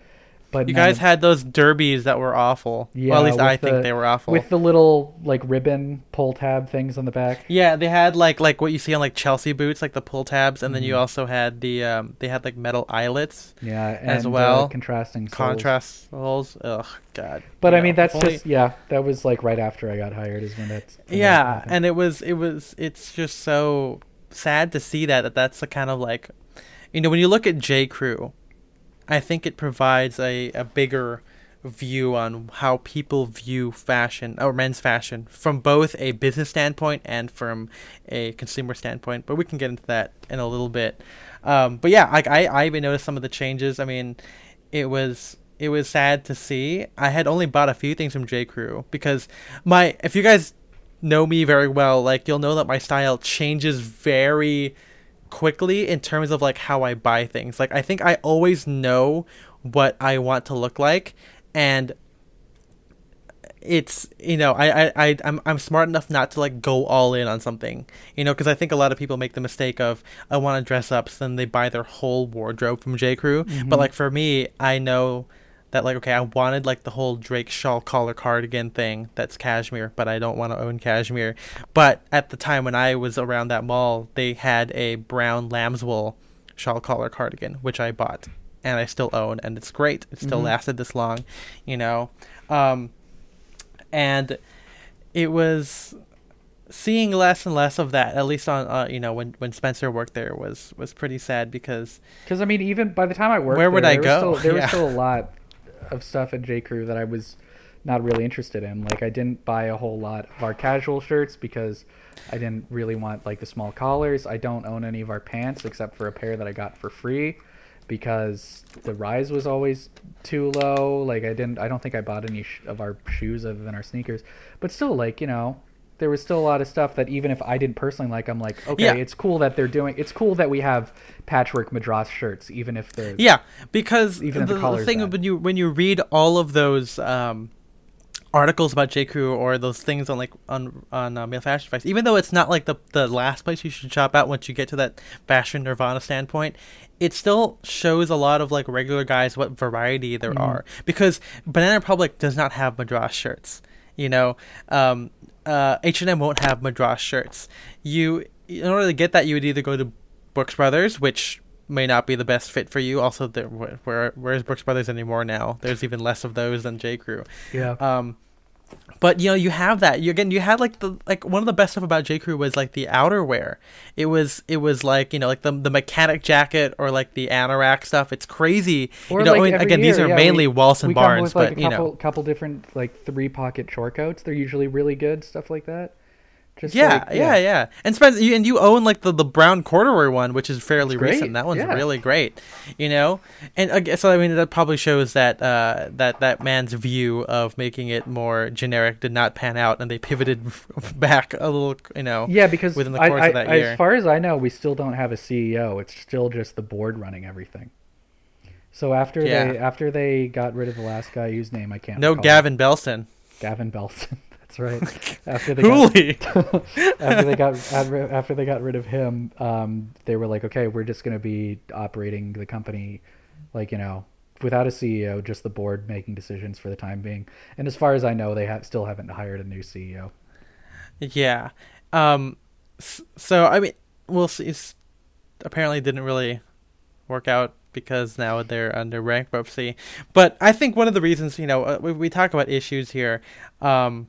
But you guys of- had those derbies that were awful. yeah, well, at least I think they were awful. With the little, like, ribbon pull tab things on the back. Yeah, they had like like what you see on like Chelsea boots, like the pull tabs, and then Mm-hmm. you also had the um they had like metal eyelets, Yeah, and, As uh, well, contrasting soles. contrast holes. Ugh, god. But I mean, that's only- just, yeah, that was, like, right after I got hired is when that's. yeah, and it was it was it's just so sad to see that that that's the kind of like, you know, when you look at J Crew, I think it provides a a bigger view on how people view fashion or men's fashion from both a business standpoint and from a consumer standpoint. But we can get into that in a little bit. Um, but yeah, like I, I even noticed some of the changes. I mean, it was it was sad to see. I had only bought a few things from J Crew because my if you guys know me very well, like you'll know that my style changes very quickly in terms of like how I buy things. Like I think I always know what I want to look like and it's you know I, I I I'm I'm smart enough not to like go all in on something you know because I think a lot of people make the mistake of I want to dress up so then they buy their whole wardrobe from J. Crew. But mm-hmm. like for me I know that like okay I wanted like the whole Drake shawl collar cardigan thing that's cashmere but I don't want to own cashmere but at the time when I was around that mall they had a brown lamb's wool shawl collar cardigan which I bought and I still own and it's great it still Mhm. lasted this long you know um and it was seeing less and less of that at least on uh, you know when when Spencer worked there was was pretty sad because Because I mean, even by the time I worked, Where would there, I there go? Was still, there <laughs> Yeah. was still a lot of stuff at J Crew that I was not really interested in. Like, I didn't buy a whole lot of our casual shirts because I didn't really want like the small collars. I don't own any of our pants except for a pair that I got for free because the rise was always too low. Like, I didn't. I don't think I bought any sh- of our shoes other than our sneakers. But still, like you know. There was still a lot of stuff that even if I didn't personally like, I'm like, okay, Yeah. it's cool that they're doing. It's cool that we have patchwork madras shirts, even if they're yeah because Even the, the the thing bad. when you when you read all of those um articles about J Crew or those things on like on on uh, male fashion advice even though it's not like the the last place you should shop at once you get to that fashion nirvana standpoint it still shows a lot of like regular guys what variety there Mhm. are because Banana Republic does not have madras shirts you know um uh H&M won't have madras shirts. You in order to get that you would either go to Brooks Brothers which may not be the best fit for you. Also there where, where where's Brooks Brothers anymore now? There's even less of those than J. Crew. Yeah. um, but you know, you have that. You again, you had like the like one of the best stuff about J Crew was like the outerwear. It was it was like you know like the the mechanic jacket or like the anorak stuff. It's crazy. Or you know, like I mean, again, these are yeah, mainly we- Wallace and we come Barnes, with like but a you couple, know, couple different like three pocket short coats. They're usually really good stuff like that. Just yeah, like, yeah, yeah. And Spencer, you, and you own like the, the brown corduroy one, which is fairly recent. That one's yeah. really great, you know. And I guess so. I mean, that probably shows that uh, that that man's view of making it more generic did not pan out, and they pivoted <laughs> back a little, you know. Yeah, because within the course I- of that year. as far as I know, we still don't have a CEO. It's still just the board running everything. So after Yeah. they after they got rid of the last guy whose name I can't No Gavin Belson. Gavin Belson. That's right. <laughs> <laughs> After they got, Hooli. after they got after they got rid of him, um, they were like, okay, we're just going to be operating the company, like you know, without a CEO, just the board making decisions for the time being. And as far as I know, they have still haven't hired a new CEO. Yeah. Um. So I mean, we'll see. s- Apparently, didn't really work out because now they're under bankruptcy. But I think one of the reasons, you know, uh, we, we talk about issues here. Um,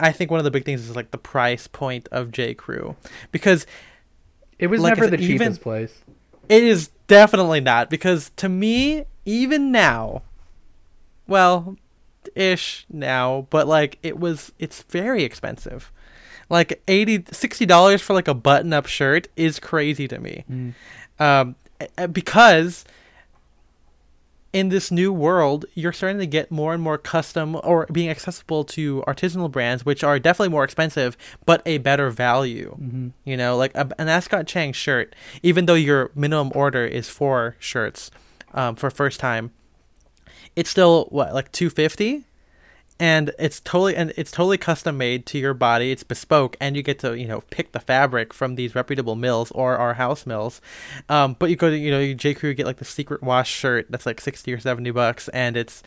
I think one of the big things is like the price point of J. Crew because It was Like never said, the cheapest even- place. it is definitely not. Because to me, even now, well, ish now, but like it was, it's very expensive. Like 80 60 dollars for like a button up shirt is crazy to me. Mm. um, because in this new world, you're starting to get more and more custom or being accessible to artisanal brands, which are definitely more expensive, but a better value. hmm You know, like a, an Ascot Chang shirt, even though your minimum order is four shirts um, for first time, it's still what like two fifty, and it's totally and it's totally custom made to your body. It's bespoke, and you get to you know pick the fabric from these reputable mills or our house mills. Um, but you go to you know J Crew get like the secret wash shirt that's like sixty or seventy bucks, and it's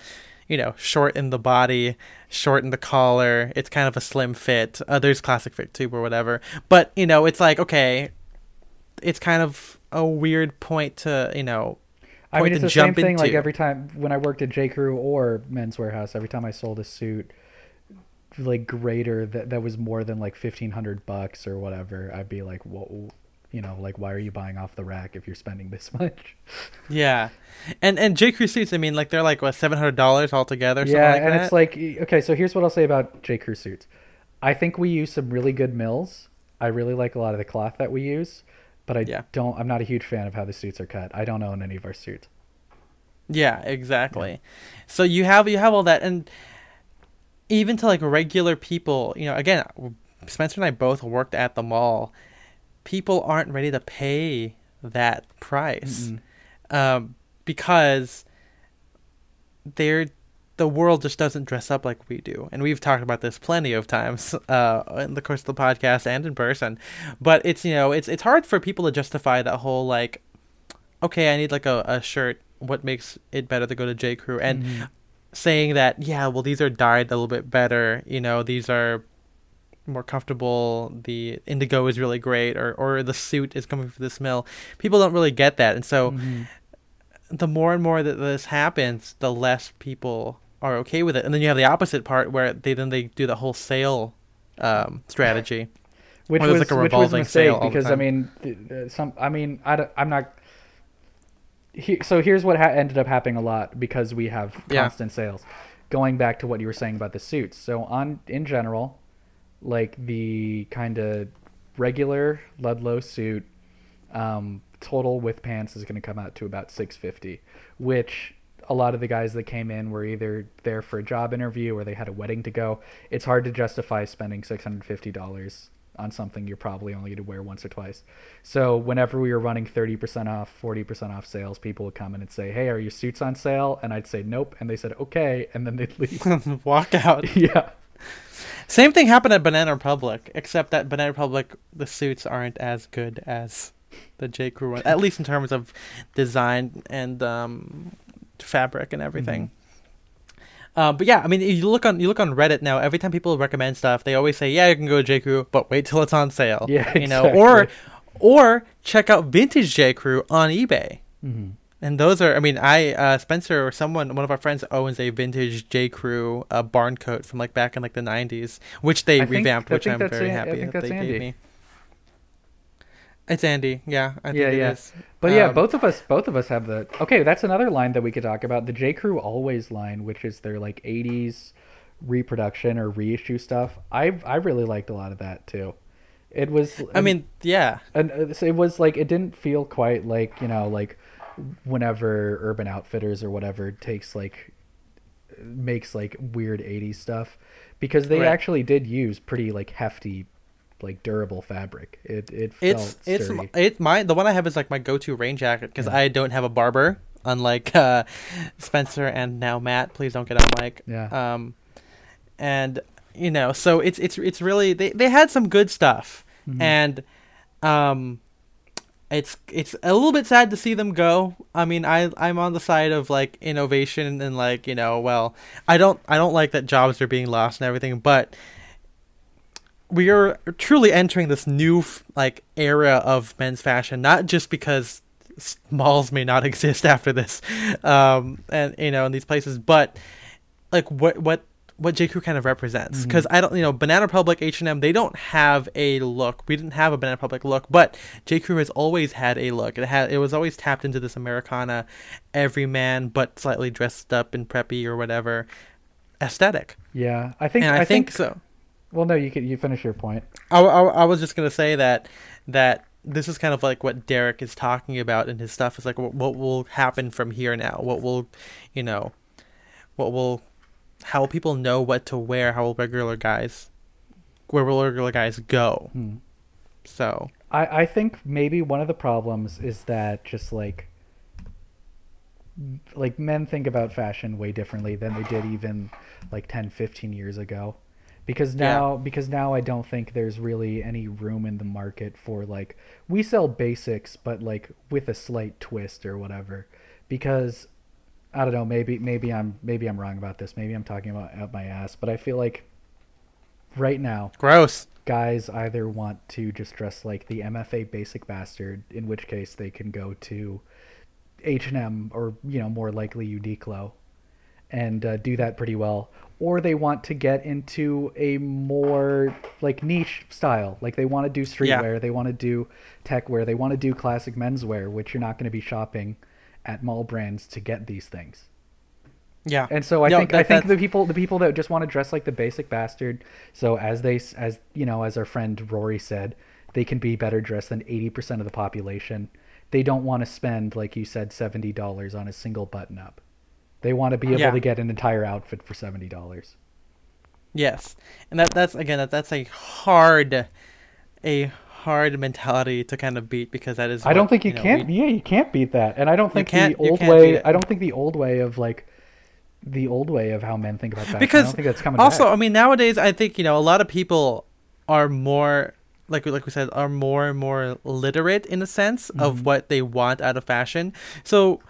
you know short in the body, short in the collar. It's kind of a slim fit. Uh, there's classic fit too or whatever. But you know it's like okay, it's kind of a weird point to you know I mean, it's the same thing. Like every time when I worked at J Crew or Men's Wearhouse, every time I sold a suit, like greater that that was more than like fifteen hundred bucks or whatever, I'd be like, whoa, you know, like why are you buying off the rack if you're spending this <laughs> much? Yeah, and and J Crew suits. I mean, like they're like what seven hundred dollars altogether. Something yeah, like and that? it's like okay, so here's what I'll say about J Crew suits. I think we use some really good mills. I really like a lot of the cloth that we use, but I Yeah. don't. I'm not a huge fan of how the suits are cut. I don't own any of our suits. yeah, exactly. So you have you have all that, and even to like regular people, you know, again, Spencer and I both worked at the mall. People aren't ready to pay that price um, because they're the world just doesn't dress up like we do, and we've talked about this plenty of times <laughs> uh, in the course of the podcast and in person. But it's you know it's it's hard for people to justify that whole like, okay, I need like a, a shirt. What makes it better to go to J Crew and Mhm. saying that yeah, well these are dyed a little bit better. You know these are more comfortable. The indigo is really great, or or the suit is coming from this mill. People don't really get that, and so Mhm. the more and more that this happens, the less people are okay with it. And then you have the opposite part where they then they do the whole sale um, strategy. <laughs> which was like a which was a revolving mistake sale because I mean, th- th- some I mean I I'm not. He, so here's what ha- ended up happening a lot because we have Yeah. constant sales. Going back to what you were saying about the suits, so on in general, like the kind of regular Ludlow suit, um, total with pants is going to come out to about six fifty, which a lot of the guys that came in were either there for a job interview or they had a wedding to go. It's hard to justify spending six hundred fifty dollars on something you're probably only going to wear once or twice. So whenever we were running thirty percent off, forty percent off sales, people would come in and say, "Hey, are your suits on sale?" And I'd say, "Nope," and they said, "Okay," and then they'd leave. <laughs> Walk out. <laughs> yeah. Same thing happened at Banana Republic, except that Banana Republic the suits aren't as good as the J Crew one, at least in terms of design and um, fabric and everything. Uh, but yeah, I mean, you look on you look on Reddit now. Every time people recommend stuff, they always say, "Yeah, you can go to J Crew, but wait till it's on sale." Yeah, you know, or exactly. or check out vintage J Crew on eBay. hmm And those are, I mean, I uh, Spencer or someone, one of our friends owns a vintage J Crew uh, barn coat from like back in like the '90s, which they I revamped, I which I'm very I happy think that they Andy. gave me. It's Andy, yeah, I think Yeah, yeah. But yeah, Um, both of us both of us have the Okay, that's another line that we could talk about. The J Crew Always line, which is their like 80s reproduction or reissue stuff. I I really liked a lot of that too. It was I mean, yeah, and uh, it was like it didn't feel quite like, you know, like whenever Urban Outfitters or whatever takes like makes like weird 80s stuff because they Right. actually did use pretty like hefty like durable fabric. It it felt it's it's sturdy. it's my the one I have is like my go-to rain jacket because Yeah. I don't have a Barbour, unlike uh, Spencer and now Matt. Please don't get on mic. Yeah. Um, and you know, so it's it's it's really they they had some good stuff, Mhm. and um, it's it's a little bit sad to see them go. I mean, I I'm on the side of like innovation and like you know, well, I don't I don't like that jobs are being lost and everything, but we are truly entering this new like era of men's fashion not just because malls may not <laughs> exist after this, um, and you know in these places, but like what what what J Crew kind of represents because I don't you know Banana Republic H and M they don't have a look. We didn't have a Banana Republic look, but J Crew has always had a look. It had it was always tapped into this Americana, everyman but slightly dressed up and preppy or whatever aesthetic. Yeah, I think I, I, think, so. Well, no, you could you finish your point. I, I, I was just gonna say that that this is kind of like what Derek is talking about in his stuff. Is like what, what will happen from here now? What will, you know, what will, how will people know what to wear? How will regular guys, where will regular guys go? Hmm. So I, I think maybe one of the problems is that just like like men think about fashion way differently than they did even like 10 15 years ago because now because now I don't think there's really any room in the market for like we sell basics but like with a slight twist or whatever. Because I don't know maybe maybe I'm maybe I'm wrong about this. Maybe I'm talking about out my ass. But I feel like right now gross. guys either want to just dress like the MFA basic bastard, in which case they can go to H and M or you know more likely Uniqlo, and uh, do that pretty well, or they want to get into a more like niche style, like they want to do streetwear, they want to do tech wear, they want to do classic menswear, which you're not going to be shopping at mall brands to get these things. Yeah. And so I No, think that- I think that's- the people the people that just want to dress like the basic bastard. So as they as you know as our friend Rory said, they can be better dressed than eighty percent of the population. They don't want to spend like you said seventy dollars on a single button up. They want to be able Yeah. to get an entire outfit for seventy dollars. Yes, and that that's again that, that's a hard, a hard mentality to kind of beat because that is. I don't think you, know, can't. we- yeah, you can't beat that. And I don't think the old way. I don't think the old way of like the old way of how men think about fashion. I because don't think that's coming also back. i mean nowadays i think you know a lot of people are more like like we said are more and more literate in a sense Mm-hmm. of what they want out of fashion so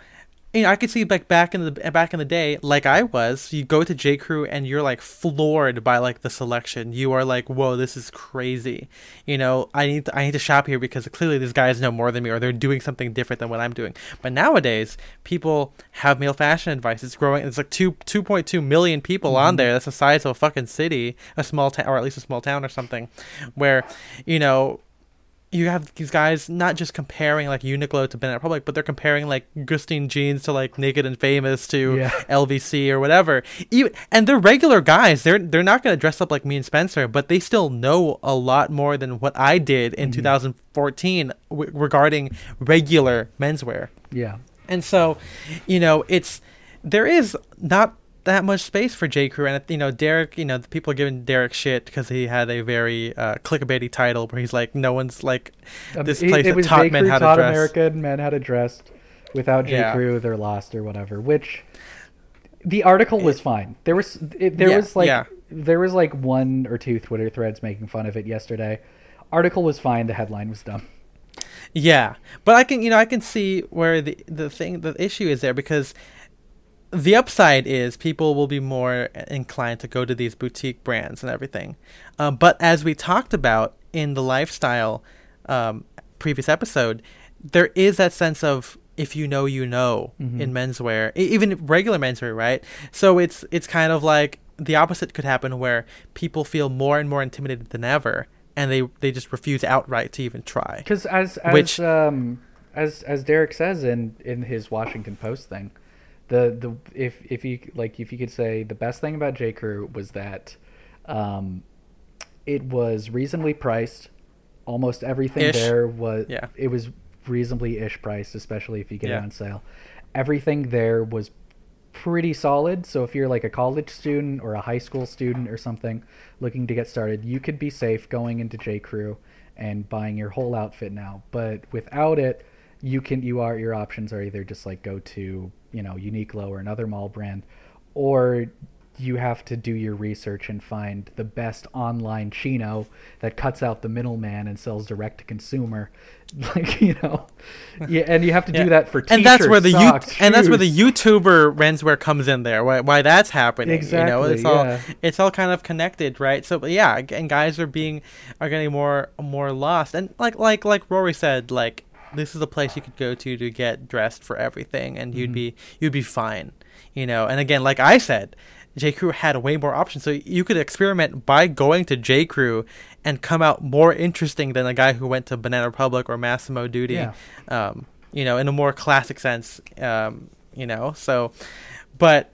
you know, I could see like back in the back in the day, like I was. You go to J Crew and you're like floored by like the selection. You are like, "Whoa, this is crazy!" You know, I need to, I need to shop here because clearly these guys know more than me, or they're doing something different than what I'm doing. But nowadays, people have male fashion advice. It's growing. It's like two two point two million people on mm-hmm. there. That's the size of a fucking city, a small town, or at least a small town or something, where you know you have these guys not just comparing like Uniqlo to Banana Republic, but they're comparing like Gustin jeans to like Naked and Famous to Yeah. LVC or whatever. Even and they're regular guys. They're they're not gonna dress up like me and Spencer, but they still know a lot more than what I did in mm-hmm. 2014 w- regarding regular menswear. yeah. And so, you know, it's there is not that much space for J Crew, and you know, Derek. You know, the people are giving Derek shit because he had a very uh, clickbaity title where he's like, "No one's like Um, this it- place it that was taught J. men Crew how to taught dress." American men how to dress. Without J. Yeah. Crew, they're lost or whatever. Which the article was fine. There was it, there Yeah, was like yeah. there was like one or two Twitter threads making fun of it yesterday. Article was fine. The headline was dumb. Yeah, but I can you know I can see where the the thing the issue is there because the upside is people will be more inclined to go to these boutique brands and everything. Um, but as we talked about in the lifestyle um, previous episode, there is that sense of if you know, you know in menswear, even regular menswear, right? So it's it's kind of like the opposite could happen where people feel more and more intimidated than ever, and they they just refuse outright to even try. Because as as Which- um as as Derek says in in his Washington Post thing, the the if if you like if you could say the best thing about J Crew was that, um, it was reasonably priced. Almost everything Ish. there was Yeah. it was reasonably ish priced, especially if you get Yeah. it on sale. Everything there was pretty solid. So if you're like a college student or a high school student or something looking to get started, you could be safe going into J Crew and buying your whole outfit now. But without it, you can you are your options are either just like go to, you know, Uniqlo or another mall brand or you have to do your research and find the best online chino that cuts out the middleman and sells direct to consumer. <laughs> Like, you know. Yeah, and you have to Yeah. do that for and that's where the socks, and that's where the. YouTuber menswear comes in there. Why, why that's happening? You know, Exactly, it's all yeah. it's all kind of connected, right? So, yeah, and guys are being are getting more more lost, and like like like Rory said, like this is a place you could go to to get dressed for everything, and you'd Mhm. be you'd be fine, you know. And again, like I said, J Crew had way more options, so you could experiment by going to J Crew and come out more interesting than a guy who went to Banana Republic or Massimo Dutti, Yeah. um, you know, in a more classic sense, um, you know. So, but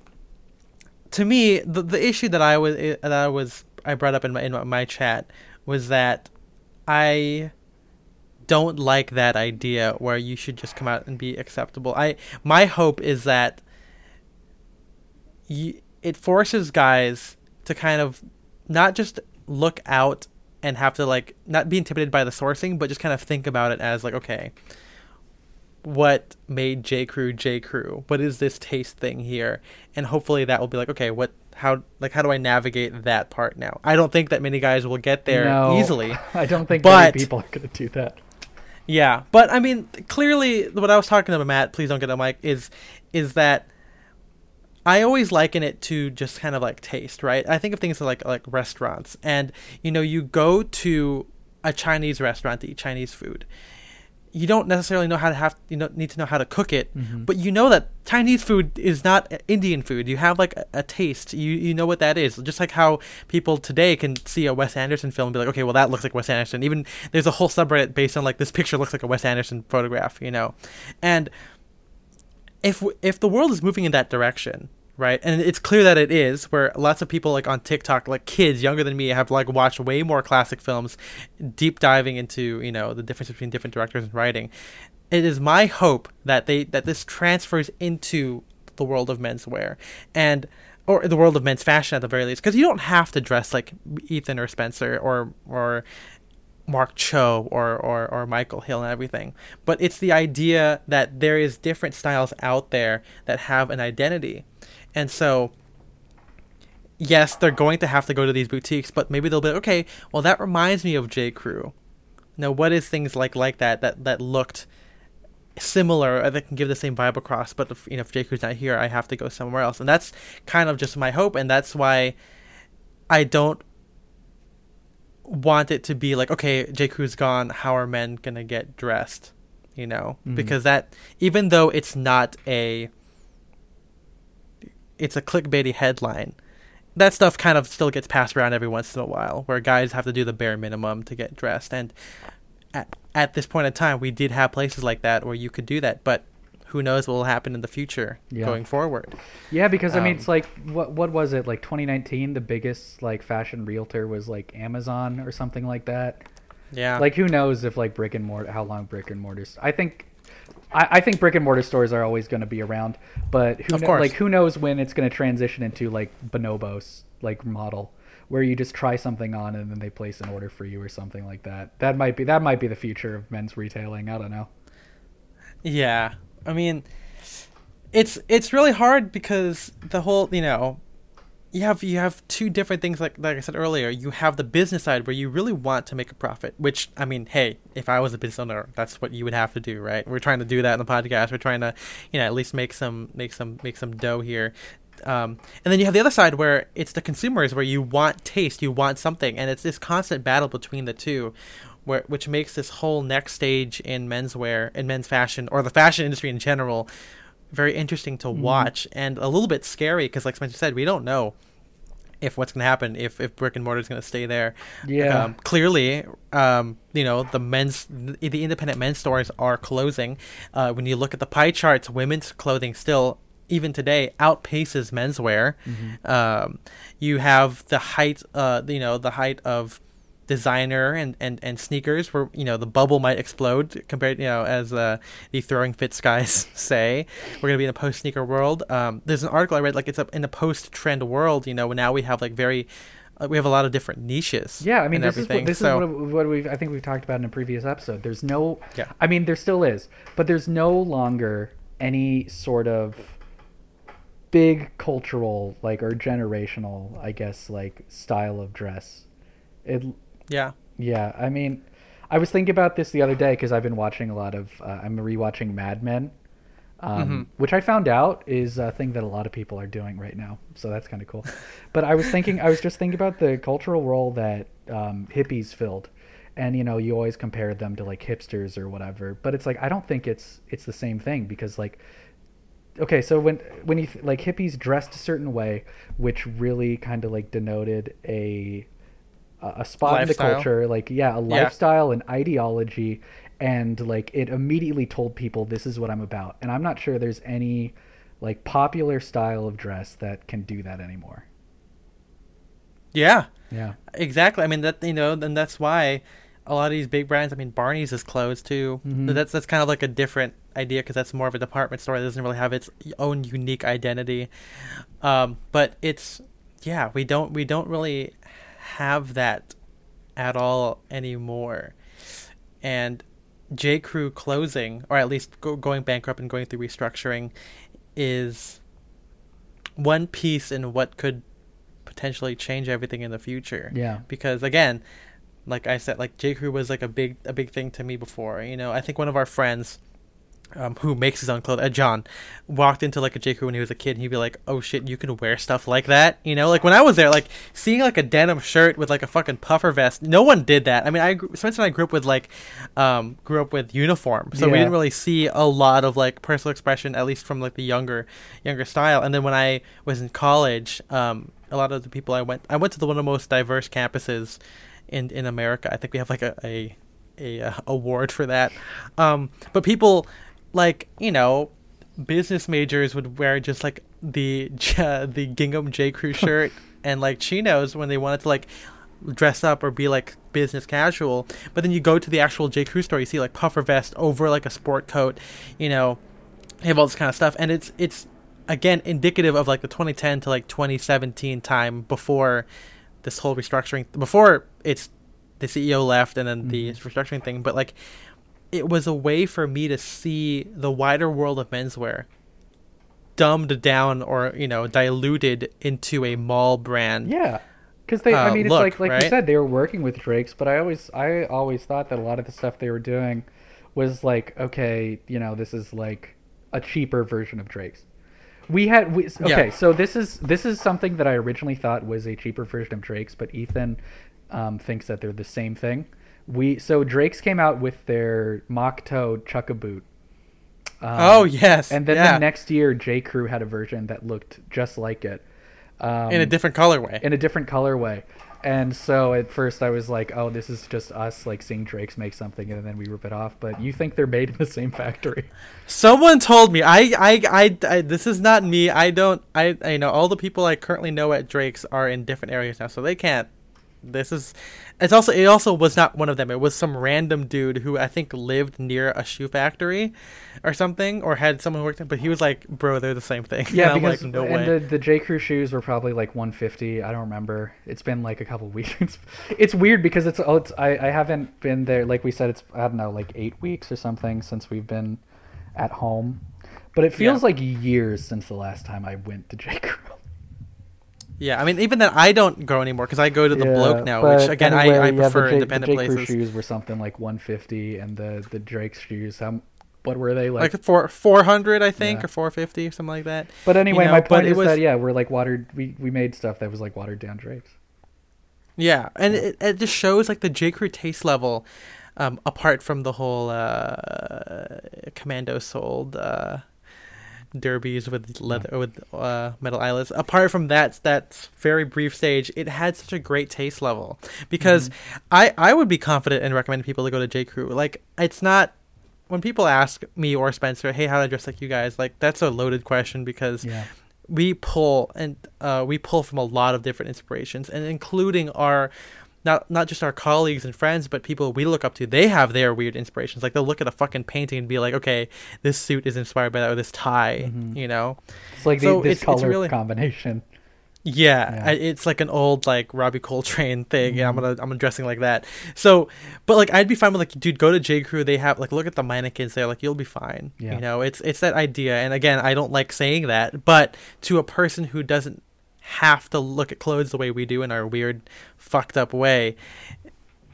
to me, the the issue that I was that I was I brought up in my in my chat was that I don't like that idea where you should just come out and be acceptable. I my hope is that y it forces guys to kind of not just look out and have to like not be intimidated by the sourcing, but just kind of think about it as like okay, what made J Crew J Crew? What is this taste thing here? And hopefully that will be like okay, what how like how do I navigate that part now? I don't think that many guys will get there No, easily. <laughs> I don't think But- many people are going to do that. Yeah, but I mean, clearly, what I was talking about, Matt. Please don't get a mic. Is is that I always liken it to just kind of like taste, right? I think of things like like restaurants, and you know, you go to a Chinese restaurant to eat Chinese food. You don't necessarily know how to have you know need to know how to cook it, Mhm. but you know that Chinese food is not Indian food. You have like a, a taste. You you know what that is. Just like how people today can see a Wes Anderson film and be like, okay, well that looks like Wes Anderson. Even there's a whole subreddit based on like this picture looks like a Wes Anderson photograph, you know, and if if the world is moving in that direction, right, and it's clear that it is, where lots of people like on TikTok, like kids younger than me, have like watched way more classic films, deep diving into you know the difference between different directors and writing. It is my hope that they that this transfers into the world of menswear and or the world of men's fashion at the very least because you don't have to dress like Ethan or Spencer or or Mark Cho or, or, or Michael Hill and everything. But it's the idea that there is different styles out there that have an identity. And so yes, they're going to have to go to these boutiques, but maybe they'll be okay, well that reminds me of J. Crew. Now what is things like like that that, that looked similar or that can give the same vibe across, but if you know if J. Crew's not here, I have to go somewhere else. And that's kind of just my hope and that's why I don't want it to be like, okay, J. Crew's gone. How are men gonna get dressed? You know, Mhm. because that even though it's not a, it's a clickbaity headline. That stuff kind of still gets passed around every once in a while, where guys have to do the bare minimum to get dressed. And at, at this point in time, we did have places like that where you could do that, but who knows what will happen in the future Yeah. going forward? Yeah, because I mean, Um, it's like what what was it like 2019? The biggest like fashion realtor was like Amazon or something like that. Yeah, Like who knows if like brick and mortar, how long brick and mortars? I think, I, I think brick and mortar stores are always going to be around, but who Of course. like who knows when it's going to transition into like bonobos like model where you just try something on and then they place an order for you or something like that. That might be that might be the future of men's retailing. I don't know. Yeah, I mean, it's it's really hard because the whole you know, you have you have two different things like like I said earlier. You have the business side where you really want to make a profit, which I mean, hey, if I was a business owner, that's what you would have to do, right? We're trying to do that in the podcast. We're trying to, you know, at least make some make some make some dough here. Um, and then you have the other side where it's the consumers where you want taste, you want something, and it's this constant battle between the two, where which makes this whole next stage in menswear in men's fashion or the fashion industry in general very interesting to watch and a little bit scary because like Spencer said we don't know if what's going to happen if, if brick and mortar is going to stay there. Yeah. um, clearly um, you know the men's the, independent men's stores are closing. Uh, when you look at the pie charts women's clothing still even today outpaces menswear. Um, you have the height uh, you know the height of designer and, and, and sneakers where you know the bubble might explode compared you know as uh, the throwing fits guys <laughs> say we're gonna be in a post sneaker world um, there's an article I read like it's a, in a post trend world you know now we have like very uh, we have a lot of different niches Yeah, I mean, this is everything what, this so is what, what we've I think we've talked about in a previous episode. There's no, Yeah. I mean, there still is, but there's no longer any sort of big cultural like or generational, I guess, like style of dress. It, yeah yeah, I mean, I was thinking about this the other day because I've been watching a lot of. Uh, I'm rewatching Mad Men, um, Mhm. which I found out is a thing that a lot of people are doing right now. So that's kind of cool. <laughs> but I was thinking, I was just thinking about the cultural role that um, hippies filled, and you know you always compare them to like hipsters or whatever but it's like i don't think it's it's the same thing because like okay so when when you th- like hippies dressed a certain way which really kind of like denoted a a spot in the culture like yeah a Yeah. lifestyle and ideology and like it immediately told people this is what i'm about and i'm not sure there's any like popular style of dress that can do that anymore Yeah, yeah exactly. I mean that you know, and that's why a lot of these big brands. I mean, Barney's is closed too. Mhm. That's that's kind of like a different idea because that's more of a department store that doesn't really have its own unique identity. Um, but it's yeah, we don't we don't really have that at all anymore. And J. Crew closing, or at least go, going bankrupt and going through restructuring, is one piece in what could potentially change everything in the future. Yeah. Because again like i said like j. Crew was like a big a big thing to me before. You know i think one of our friends um, who makes his own clothes, uh, John, walked into like a J Crew when he was a kid, and he'd be like, "Oh shit, you can wear stuff like that." You know, like when I was there, like seeing like a denim shirt with like a fucking puffer vest. No one did that. I mean, I Spencer and I grew up with like, um, grew up with uniform, so we didn't really see a lot of like personal expression, at least from like the younger, younger style. And then when I was in college, um, a lot of the people I went, I went to the one of the most diverse campuses in in America. I think we have like a a, a uh, award for that. Um, but people like you know business majors would wear just like the <laughs> J- the gingham J. Crew <laughs> shirt and like chinos when they wanted to like dress up or be like business casual. But then you go to the actual J. Crew store, you see like puffer vest over like a sport coat, you know, have all this kind of stuff, and it's it's again indicative of like the 2010 to like 2017 time before this whole restructuring before it's the CEO left and then the mm-hmm. restructuring thing, but like it was a way for me to see the wider world of menswear dumbed down or you know diluted into a mall brand. Yeah, because they. I uh, mean, it's look, like like right? you said, they were working with Drake's, but I always I always thought that a lot of the stuff they were doing was like, okay, you know, this is like a cheaper version of Drake's. We had we, okay, Yeah. so this is this is something that I originally thought was a cheaper version of Drake's, but Ethan um, thinks that they're the same thing. We so Drake's came out with their mock toe chukka boot. Um, oh yes, and then yeah. the next year, J Crew had a version that looked just like it. Um, in a different colorway. in a different colorway. And so at first I was like, "Oh, this is just us like seeing Drake's make something," and then we rip it off. But you think they're made in the same factory? <laughs> Someone told me I, I, I, I this is not me. I don't I, I know all the people I currently know at Drake's are in different areas now, so they can't. This is it's also it also was not one of them. It was some random dude who I think lived near a shoe factory or something or had someone who worked there, but he was like, "Bro, they're the same thing." <laughs> Yeah, and because like, no and way. the the J Crew shoes were probably like 150. I don't remember. It's been like a couple <laughs> weeks. It's, it's weird because it's, oh, it's I I haven't been there. Like we said, it's I don't know like eight weeks or something since we've been at home. But it feels Yeah. like years since the last time I went to J Crew. Yeah, I mean even then I don't go anymore because I go to the Yeah, bloke now, which again anyway, I, I yeah, prefer J- independent the J. Crew places. shoes were something like 150, and the the Drake's shoes, how what were they like? Like four four hundred, I think, Yeah. or four fifty, or something like that. but anyway, know, my point is was- that yeah, we're like watered. We we made stuff that was like watered down Drake's. Yeah, and it, it just shows like the J Crew taste level, um, apart from the whole uh, commando sole uh, derbies with leather with uh, metal eyelets. Apart from that, that very brief stage, it had such a great taste level because I I would be confident in recommending people to go to J Crew. Like it's not. When people ask me or Spencer, "Hey, how do I dress like you guys?" Like that's a loaded question because Yeah, we pull and uh, we pull from a lot of different inspirations and including our not not just our colleagues and friends but people we look up to they have their weird inspirations like they'll look at a fucking painting and be like okay this suit is inspired by that or this tie Mhm. you know it's like the, this it's- it's color really- combination. yeah, Yeah. I, it's like an old like Robbie Coltrane thing. Yeah, I'm Mhm. gonna I'm dressing like that. So, but like I'd be fine with like, dude, go to J Crew. They have like look at the mannequins there. Like you'll be fine. Yeah. You know, it's it's that idea. And again, I don't like saying that, but to a person who doesn't have to look at clothes the way we do in our weird, fucked up way,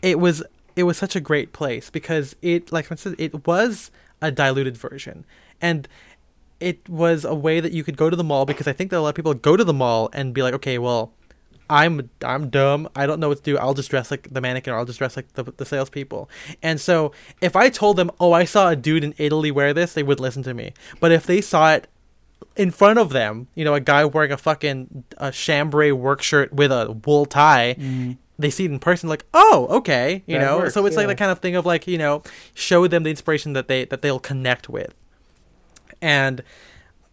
it was it was such a great place because it like I said, it was a diluted version and it was a way that you could go to the mall because I think that a lot of people go to the mall and be like, okay, well, I'm I'm dumb. I don't know what to do. I'll just dress like the mannequin, or I'll just dress like the the salespeople. And so if I told them, oh, I saw a dude in Italy wear this, they would listen to me. But if they saw it in front of them, you know, a guy wearing a fucking a chambray work shirt with a wool tie. Mm. They see it in person, like, oh, okay, you That know. works, so it's like the kind of thing of like, you know, show them the inspiration that they that they'll connect with, and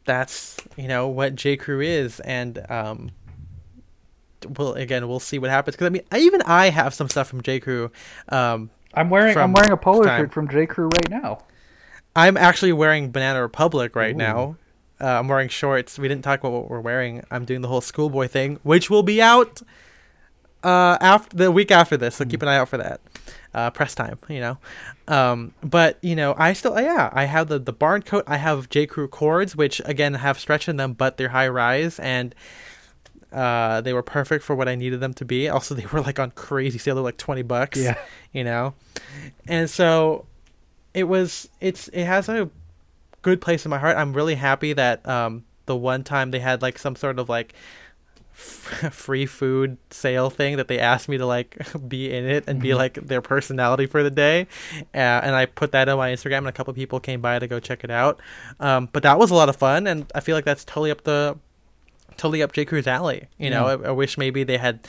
that's you know what J Crew is, and um, well, again, we'll see what happens. Because I mean, I, even I have some stuff from J Crew. Um, I'm wearing I'm wearing a polo time. shirt from J Crew right now. I'm actually wearing Banana Republic right Ooh. now. Uh, I'm wearing shorts. We didn't talk about what we're wearing. I'm doing the whole schoolboy thing, which will be out uh, after the week after this. So keep an eye out for that. Uh, press time, you know. Um, but you know, I still, yeah, I have the the barn coat. I have J Crew cords, which again have stretch in them, but they're high rise and. Uh, they were perfect for what I needed them to be. Also, they <laughs> were like on crazy sale. They're like twenty bucks. Yeah. you know, and so it was. It's it has a good place in my heart. I'm really happy that um the one time they had like some sort of like f- <laughs> free food sale thing that they asked me to like <laughs> be in it and be Mhm. like their personality for the day, uh, and I put that on my Instagram and a couple people came by to go check it out. Um, but that was a lot of fun, and I feel like that's totally up the totally up J Crew's alley. You know, Yeah. I, I wish maybe they had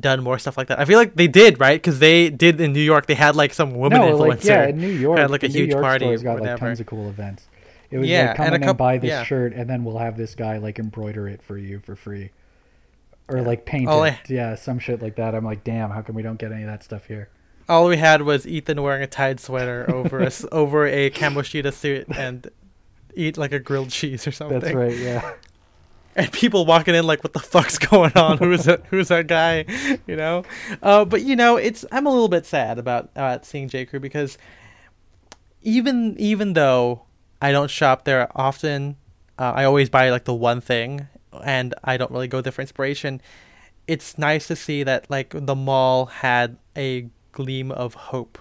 done more stuff like that. I feel like they did right because they did in New York. They had like some woman no, influencer. like yeah, in New York, had, like, a huge York party got like tons of cool events. It was Yeah, like come and a in and buy this yeah. shirt, and then we'll have this guy like embroider it for you for free, or like paint All it. I- yeah, some shit like that. I'm like, damn, how come we don't get any of that stuff here? all we had was Ethan wearing a tied sweater over a, <laughs> over a kamoshida suit and eat like a grilled cheese or something. That's right. Yeah. <laughs> And people walking in like, "What the fuck's going on? <laughs> Who's that? Who's that guy?" You know. Uh, but you know, it's I'm a little bit sad about uh, seeing J Crew because even even though I don't shop there often, uh, I always buy like the one thing, and I don't really go there for inspiration. It's nice to see that like the mall had a gleam of hope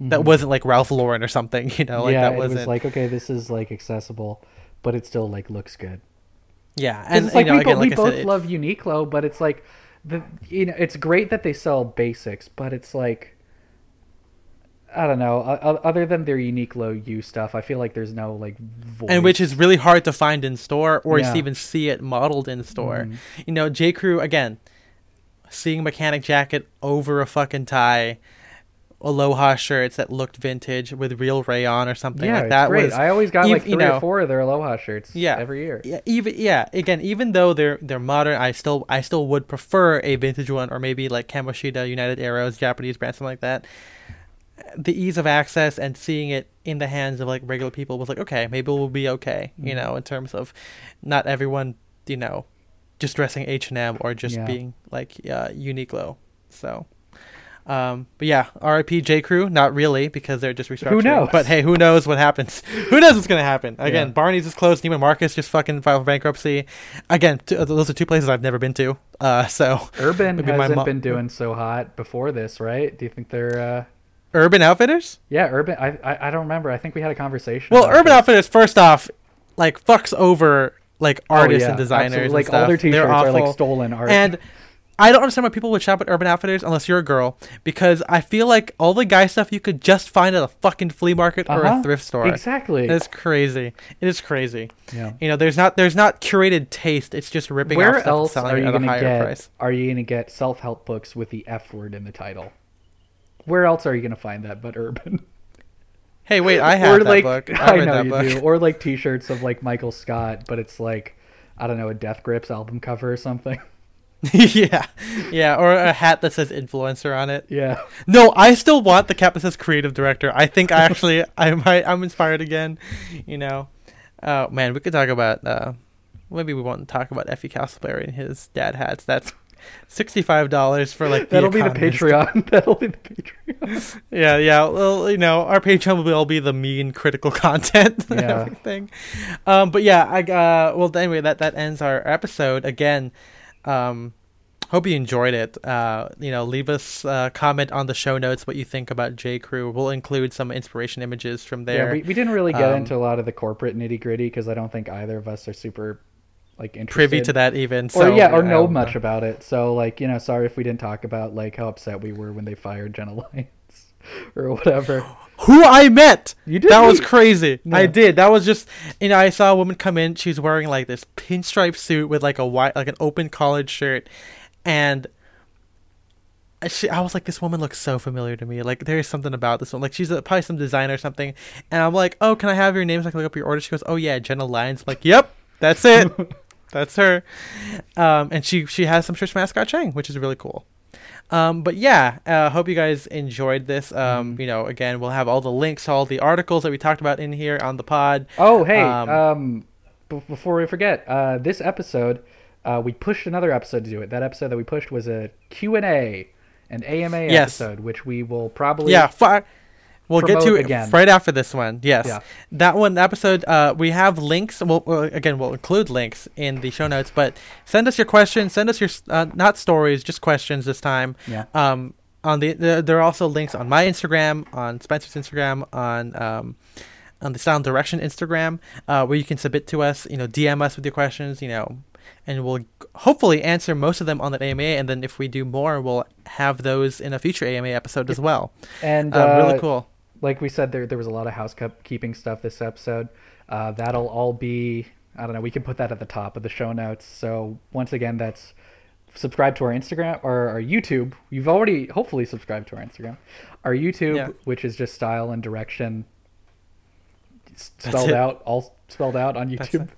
that Mhm. wasn't like Ralph Lauren or something, you know, like yeah, that it wasn't was like okay, this is like accessible, but it still like looks good. Yeah, And it's like you know, we, again, bo- like we both said, love Uniqlo, but it's like the you know it's great that they sell basics, but it's like I don't know. Other than their Uniqlo U stuff, I feel like there's no like voice. and which is really hard to find in store or Yeah. even see it modeled in store. Mhm. You know, J Crew again, seeing mechanic jacket over a fucking tie, Aloha shirts that looked vintage with real rayon or something yeah, like that great. was I always got ev- like you three know- or four of their Aloha shirts. Yeah. every year. yeah, even yeah, again, even though they're they're modern, I still I still would prefer a vintage one or maybe like Kamoshida, United Arrows, Japanese brand, something like that. The ease of access and seeing it in the hands of like regular people was like, okay, maybe we'll be okay, you Mhm. know, in terms of not everyone, you know, just dressing H and M or just Yeah. being like uh, Uniqlo. So, um, but yeah, RIP J Crew, not really because they're just restructuring. Who knows? But hey, who knows what happens? <laughs> who knows what's gonna happen? Again, Yeah. Barney's is closed. Neiman Marcus just fucking filed for bankruptcy. Again, t- uh, those are two places I've never been to. Uh, <laughs> so Urban hasn't mo- been doing so hot before this, right? Do you think they're? uh Urban Outfitters. Yeah, Urban. I, I I don't remember. I think we had a conversation. Well, Urban this. Outfitters, first off, like fucks over like Oh, artists yeah, and designers. and Like stuff. all their T-shirts are like stolen art. And I don't understand why people would shop at Urban Outfitters unless you're a girl, because I feel like all the guy stuff you could just find at a fucking flea market or Uh-huh. a thrift store. exactly. It's crazy. It is crazy. yeah. You know, there's not there's not curated taste. It's just ripping off Where stuff and else selling are it you at a higher get? price. Are you gonna get self-help books with the F word in the title? Where else are you gonna find that but Urban? <laughs> Hey, wait, I have or that like book. I, I, know that you book. do. Or like T-shirts of like Michael Scott, but it's like I don't know a Death Grips album cover or something. <laughs> <laughs> yeah, yeah, or a hat that says influencer on it. yeah. No, I still want the cap that says creative director. I think I actually I might I'm inspired again. You know, oh man, we could talk about. uh Maybe we won't talk about Effie Castleberry and his dad hats. That's sixty five dollars for like the That'll be the Patreon. <laughs> That'll be the Patreon. <laughs> Yeah, yeah. Well, you know, our Patreon will all be the mean critical <laughs> content and Yeah. everything. Um, but yeah, I uh, well anyway, that that ends our episode again. Um, hope you enjoyed it. Uh, you know, leave us a comment on the show notes what you think about J Crew. We'll include some inspiration images from there. Yeah, we, we didn't really get Um, into a lot of the corporate nitty gritty because I don't think either of us are super like interested. privy to that even. or So, yeah, or know don't much about it. So like you know, sorry if we didn't talk about like how upset we were when they fired Jenna Lyons <laughs> or whatever. <gasps> Who I met. You did That was meet- crazy. I did. That was just you know I saw a woman come in. She was wearing like this pinstripe suit with like a white like an open collared shirt, and. She, I was like, this woman looks so familiar to me. Like, there is something about this one. Like, she's a, probably some designer or something. And I'm like, oh, can I have your name so I can look up your order? She goes, oh yeah, Jenna Lyons. I'm like, yep, that's it. <laughs> that's her. Um, and she she has some shirts from Ascot Chang, which is really cool. Um, but yeah, uh, hope you guys enjoyed this. Um, Mhm. You know, again, we'll have all the links to all the articles that we talked about in here on the pod. Oh, hey, um, Um, b- before we forget, uh, this episode, uh, we pushed another episode to do it. That episode that we pushed was a Q&A, an AMA Yes. episode, which we will probably... yeah, fi- we'll get to promote it again. right after this one. Yes, Yeah. that one episode. Uh, we have links. We'll, well, again, we'll include links in the show notes. But send us your questions. Send us your uh, not stories, just questions this time. Yeah. um, on the, the there are also links on my Instagram, on Spencer's Instagram, on um, on the Style and Direction Instagram, uh, where you can submit to us. You know, DM us with your questions. You know, and we'll hopefully answer most of them on that AMA. And then if we do more, we'll have those in a future AMA episode as well. And Uh, uh, really cool. Like we said, there there was a lot of housekeeping stuff this episode. Uh, that'll all be I don't know. We can put that at the top of the show notes. So once again, that's subscribe to our Instagram or our YouTube. You've already hopefully subscribed to our Instagram, our YouTube, Yeah. which is just style and direction spelled out, all spelled out on YouTube.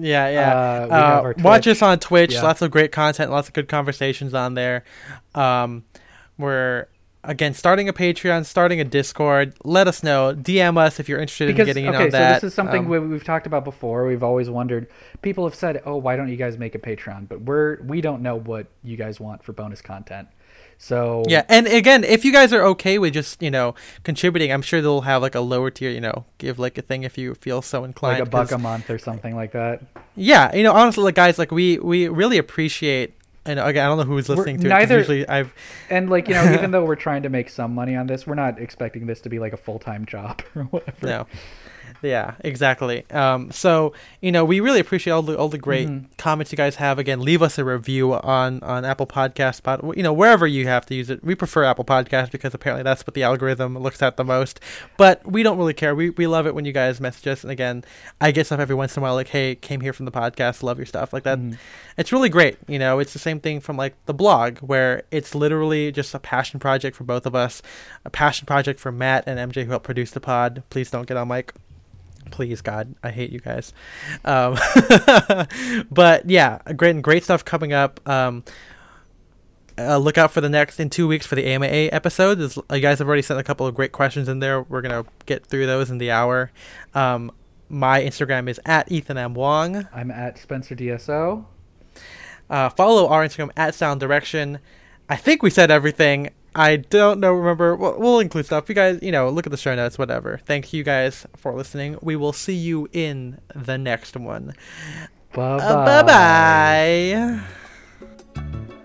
Yeah, yeah. Uh, Uh, watch us on Twitch. Yeah. Lots of great content, lots of good conversations on there. Um, we're again starting a Patreon, starting a Discord. Let us know. DM us if you're interested Because in getting in okay, on so that. this is something Um, we, we've talked about before. We've always wondered. People have said, "Oh, why don't you guys make a Patreon?" But we're we don't know what you guys want for bonus content. So yeah, and again, if you guys are okay with just you know contributing, I'm sure they'll have like a lower tier. You know, give like a thing if you feel so inclined. like a buck a month or something like that. Yeah, you know, honestly, like guys, like we we really appreciate. And again, I don't know who's We're- listening to it. 'cause neither- Usually, I've And like you know, even <laughs> though we're trying to make some money on this, we're not expecting this to be like a full time job or <laughs> whatever. No. Yeah, exactly. Um, so you know, we really appreciate all the all the great Mhm. comments you guys have. Again, leave us a review on on Apple Podcast, spot you know wherever you have to use it. We prefer Apple Podcast because apparently that's what the algorithm looks at the most. But we don't really care. We we love it when you guys message us. And again, I get stuff every once in a while like, "Hey, came here from the podcast. Love your stuff." Like that. Mhm. It's really great. You know, it's the same thing from like the blog where it's literally just a passion project for both of us, a passion project for Matt and MJ who helped produce the pod. Please don't get on mic. Please, God, I hate you guys. Um, <laughs> but yeah, great, great stuff coming up. Um, uh, look out for the next in two weeks for the AMA episode. There's- You guys have already sent a couple of great questions in there. We're gonna get through those in the hour. Um, my Instagram is at Ethan M Wong. I'm at Spencer DSO. Uh, follow our Instagram at Style and Direction. I think we said everything. I don't know. Remember, we'll, we'll include stuff. You guys, you know, look at the show notes, whatever. Thank you guys for listening. We will see you in the next one. Bye bye. Uh, bye bye.